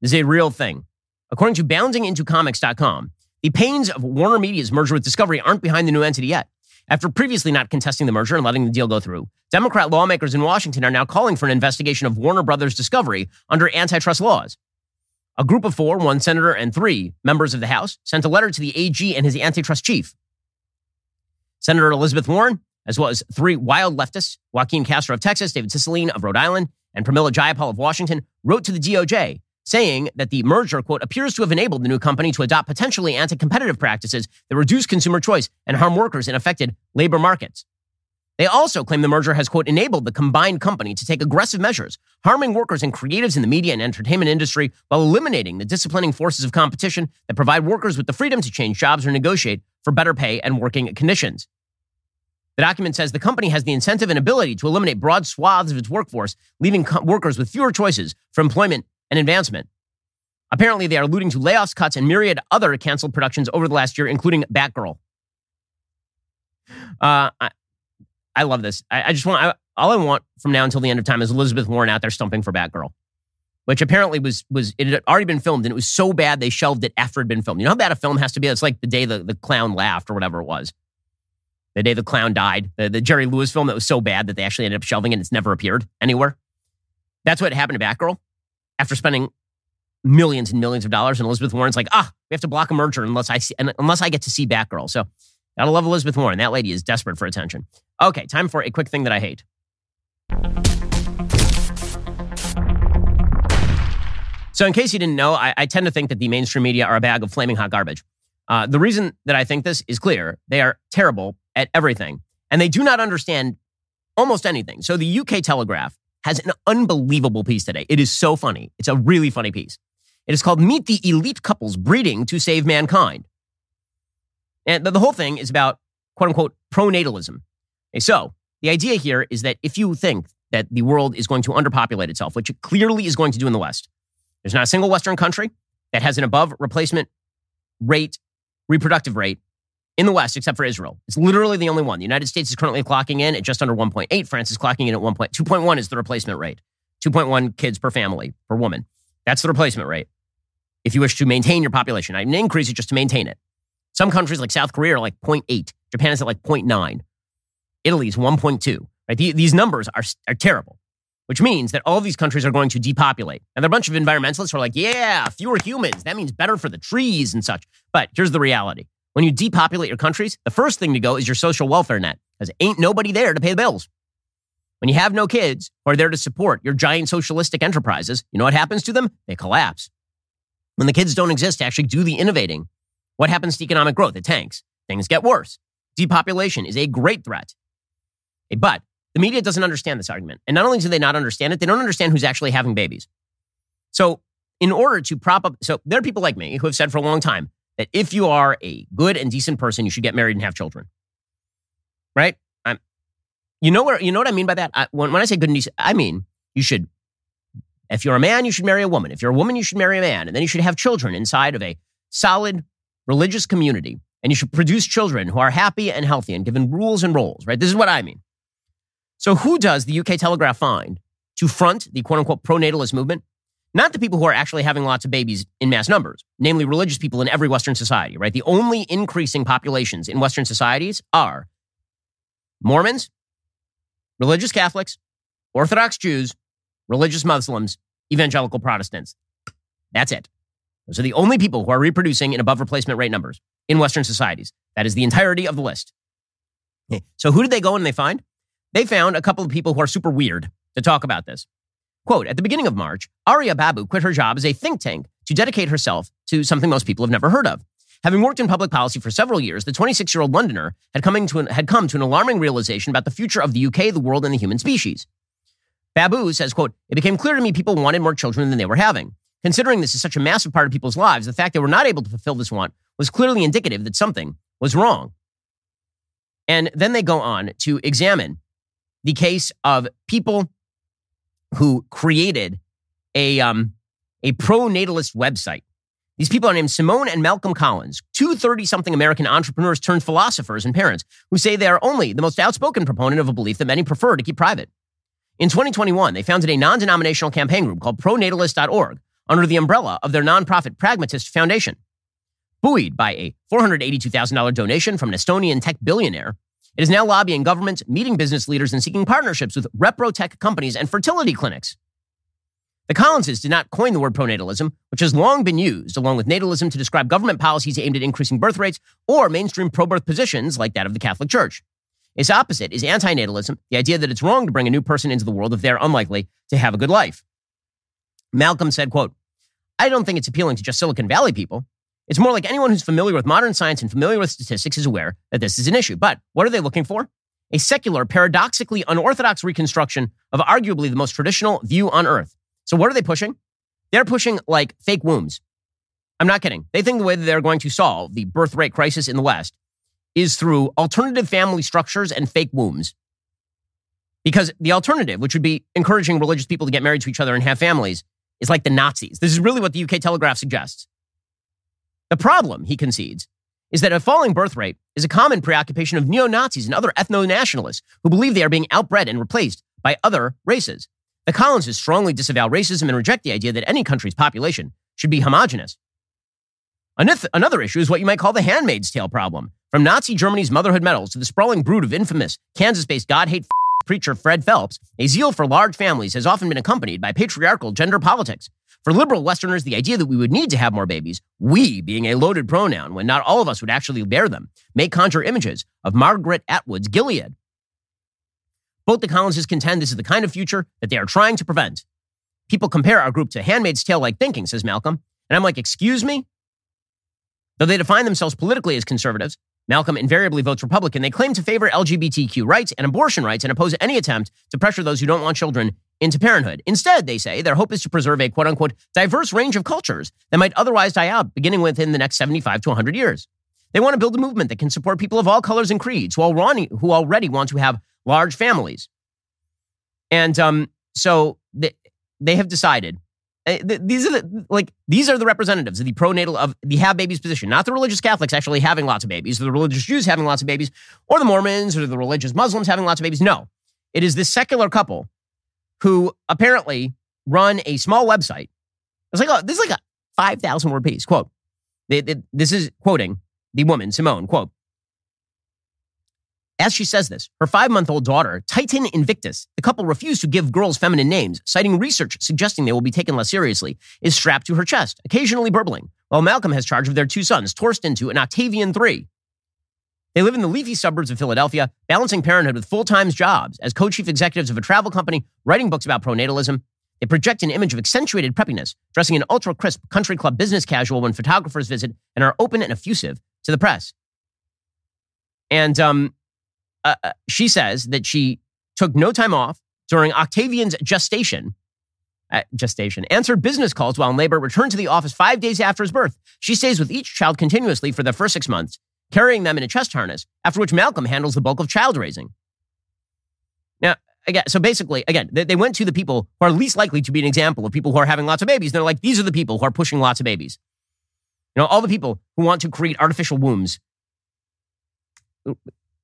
This is a real thing. According to boundingintocomics.com, the pains of Warner Media's merger with Discovery aren't behind the new entity yet. After previously not contesting the merger and letting the deal go through, Democrat lawmakers in Washington are now calling for an investigation of Warner Brothers Discovery under antitrust laws. A group of four, one senator and three members of the House, sent a letter to the AG and his antitrust chief. Senator Elizabeth Warren, as well as three wild leftists, Joaquin Castro of Texas, David Cicilline of Rhode Island, and Pramila Jayapal of Washington, wrote to the DOJ saying that the merger, quote, appears to have enabled the new company to adopt potentially anti competitive practices that reduce consumer choice and harm workers in affected labor markets. They also claim the merger has, quote, enabled the combined company to take aggressive measures, harming workers and creatives in the media and entertainment industry while eliminating the disciplining forces of competition that provide workers with the freedom to change jobs or negotiate for better pay and working conditions. The document says the company has the incentive and ability to eliminate broad swaths of its workforce, leaving co- workers with fewer choices for employment and advancement. Apparently, they are alluding to layoffs, cuts, and myriad other canceled productions over the last year, including Batgirl. Uh, I, I love this. I, I just want I, all I want from now until the end of time is Elizabeth Warren out there stumping for Batgirl, which apparently was was it had already been filmed and it was so bad they shelved it after it had been filmed. You know how bad a film has to be? It's like the day the, the clown laughed or whatever it was. The day the clown died. The, the Jerry Lewis film that was so bad that they actually ended up shelving it and it's never appeared anywhere. That's what happened to Batgirl after spending millions and millions of dollars. And Elizabeth Warren's like, ah, we have to block a merger unless I see, unless I get to see Batgirl. So gotta love Elizabeth Warren. That lady is desperate for attention. Okay, time for a quick thing that I hate. So, in case you didn't know, I, I tend to think that the mainstream media are a bag of flaming hot garbage. Uh, the reason that I think this is clear they are terrible at everything, and they do not understand almost anything. So, the UK Telegraph has an unbelievable piece today. It is so funny. It's a really funny piece. It is called Meet the Elite Couples Breeding to Save Mankind. And the, whole thing is about quote unquote pronatalism. Okay, so the idea here is that if you think that the world is going to underpopulate itself, which it clearly is going to do in the West, there's not a single Western country that has an above replacement rate, reproductive rate in the West except for Israel. It's literally the only one. The United States is currently clocking in at just under 1.8. France is clocking in at 1.2.1 is the replacement rate. 2.1 kids per family per woman. That's the replacement rate. If you wish to maintain your population, I mean, increase it just to maintain it. Some countries like South Korea are like 0.8. Japan is at like 0.9. Italy is 1.2. Right? These numbers are, are terrible, which means that all these countries are going to depopulate. And there are a bunch of environmentalists who are like, yeah, fewer humans. That means better for the trees and such. But here's the reality. When you depopulate your countries, the first thing to go is your social welfare net because ain't nobody there to pay the bills. When you have no kids who are there to support your giant socialistic enterprises, you know what happens to them? They collapse. When the kids don't exist to actually do the innovating, what happens to economic growth? It tanks. Things get worse. Depopulation is a great threat. But the media doesn't understand this argument. And not only do they not understand it, they don't understand who's actually having babies. So, in order to prop up, so there are people like me who have said for a long time that if you are a good and decent person, you should get married and have children. Right? I'm, you know where you know what I mean by that? I, when, when I say good and decent, I mean you should. If you're a man, you should marry a woman. If you're a woman, you should marry a man, and then you should have children inside of a solid religious community, and you should produce children who are happy and healthy and given rules and roles. Right? This is what I mean. So, who does the UK Telegraph find to front the quote unquote pronatalist movement? Not the people who are actually having lots of babies in mass numbers, namely religious people in every Western society, right? The only increasing populations in Western societies are Mormons, religious Catholics, Orthodox Jews, religious Muslims, evangelical Protestants. That's it. Those are the only people who are reproducing in above replacement rate numbers in Western societies. That is the entirety of the list. So, who did they go and they find? They found a couple of people who are super weird to talk about this. Quote, at the beginning of March, Arya Babu quit her job as a think tank to dedicate herself to something most people have never heard of. Having worked in public policy for several years, the 26 year old Londoner had, coming to an, had come to an alarming realization about the future of the UK, the world, and the human species. Babu says, quote, it became clear to me people wanted more children than they were having. Considering this is such a massive part of people's lives, the fact they were not able to fulfill this want was clearly indicative that something was wrong. And then they go on to examine the case of people who created a, um, a pro-natalist website. These people are named Simone and Malcolm Collins, two 30 something American entrepreneurs turned philosophers and parents who say they are only the most outspoken proponent of a belief that many prefer to keep private. In 2021, they founded a non denominational campaign group called pronatalist.org under the umbrella of their nonprofit Pragmatist Foundation. Buoyed by a $482,000 donation from an Estonian tech billionaire, it is now lobbying governments, meeting business leaders, and seeking partnerships with reprotech companies and fertility clinics. The Collinses did not coin the word pronatalism, which has long been used along with natalism to describe government policies aimed at increasing birth rates or mainstream pro birth positions like that of the Catholic Church. Its opposite is antinatalism, the idea that it's wrong to bring a new person into the world if they're unlikely to have a good life. Malcolm said, quote, I don't think it's appealing to just Silicon Valley people. It's more like anyone who's familiar with modern science and familiar with statistics is aware that this is an issue. But what are they looking for? a secular, paradoxically unorthodox reconstruction of arguably the most traditional view on earth. So, what are they pushing? They're pushing like fake wombs. I'm not kidding. They think the way that they're going to solve the birth rate crisis in the West is through alternative family structures and fake wombs. Because the alternative, which would be encouraging religious people to get married to each other and have families, is like the Nazis. This is really what the UK Telegraph suggests. The problem, he concedes, is that a falling birth rate is a common preoccupation of neo Nazis and other ethno nationalists who believe they are being outbred and replaced by other races. The Collinses strongly disavow racism and reject the idea that any country's population should be homogenous. Another issue is what you might call the handmaid's tale problem. From Nazi Germany's motherhood medals to the sprawling brood of infamous Kansas based God hate preacher Fred Phelps, a zeal for large families has often been accompanied by patriarchal gender politics. For liberal Westerners, the idea that we would need to have more babies, we being a loaded pronoun when not all of us would actually bear them, may conjure images of Margaret Atwood's Gilead. Both the Collinses contend this is the kind of future that they are trying to prevent. People compare our group to Handmaid's Tale like thinking, says Malcolm. And I'm like, excuse me? Though they define themselves politically as conservatives, Malcolm invariably votes Republican. They claim to favor LGBTQ rights and abortion rights and oppose any attempt to pressure those who don't want children into parenthood. Instead, they say their hope is to preserve a quote unquote diverse range of cultures that might otherwise die out beginning within the next 75 to 100 years. They want to build a movement that can support people of all colors and creeds who already, who already want to have large families. And um, so they, they have decided uh, these are the like these are the representatives of the pronatal of the have babies position, not the religious Catholics actually having lots of babies, or the religious Jews having lots of babies, or the Mormons or the religious Muslims having lots of babies. No, it is this secular couple who apparently run a small website. It's like oh, this is like a five thousand word piece. Quote: This is quoting the woman Simone. Quote: as she says this, her five month old daughter, Titan Invictus, the couple refused to give girls feminine names, citing research suggesting they will be taken less seriously, is strapped to her chest, occasionally burbling, while Malcolm has charge of their two sons, Torsten 2 and Octavian 3. They live in the leafy suburbs of Philadelphia, balancing parenthood with full time jobs as co chief executives of a travel company, writing books about pronatalism. They project an image of accentuated preppiness, dressing in ultra crisp country club business casual when photographers visit, and are open and effusive to the press. And um, uh, uh, she says that she took no time off during Octavian's gestation. Uh, gestation answered business calls while in labor, returned to the office five days after his birth. She stays with each child continuously for the first six months, carrying them in a chest harness, after which Malcolm handles the bulk of child raising. Now, again, so basically, again, they, they went to the people who are least likely to be an example of people who are having lots of babies. They're like, these are the people who are pushing lots of babies. You know, all the people who want to create artificial wombs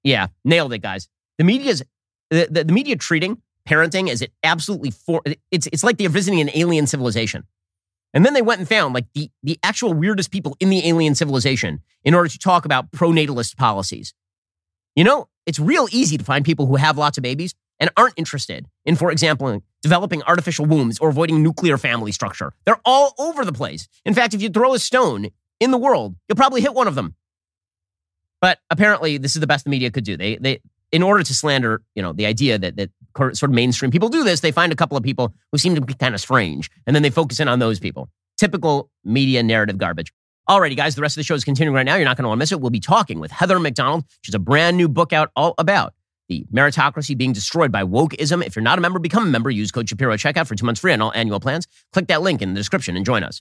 yeah, nailed it, guys. The media's the, the, the media treating parenting as it absolutely for it's it's like they're visiting an alien civilization. And then they went and found like the the actual weirdest people in the alien civilization in order to talk about pronatalist policies. You know, it's real easy to find people who have lots of babies and aren't interested in, for example, developing artificial wombs or avoiding nuclear family structure. They're all over the place. In fact, if you throw a stone in the world, you'll probably hit one of them. But apparently, this is the best the media could do. They, they, in order to slander, you know, the idea that that sort of mainstream people do this, they find a couple of people who seem to be kind of strange, and then they focus in on those people. Typical media narrative garbage. Alrighty, guys, the rest of the show is continuing right now. You're not going to want to miss it. We'll be talking with Heather Mac Donald. She's a brand new book out all about the meritocracy being destroyed by wokeism. If you're not a member, become a member. Use code Shapiro checkout for two months free on all annual plans. Click that link in the description and join us.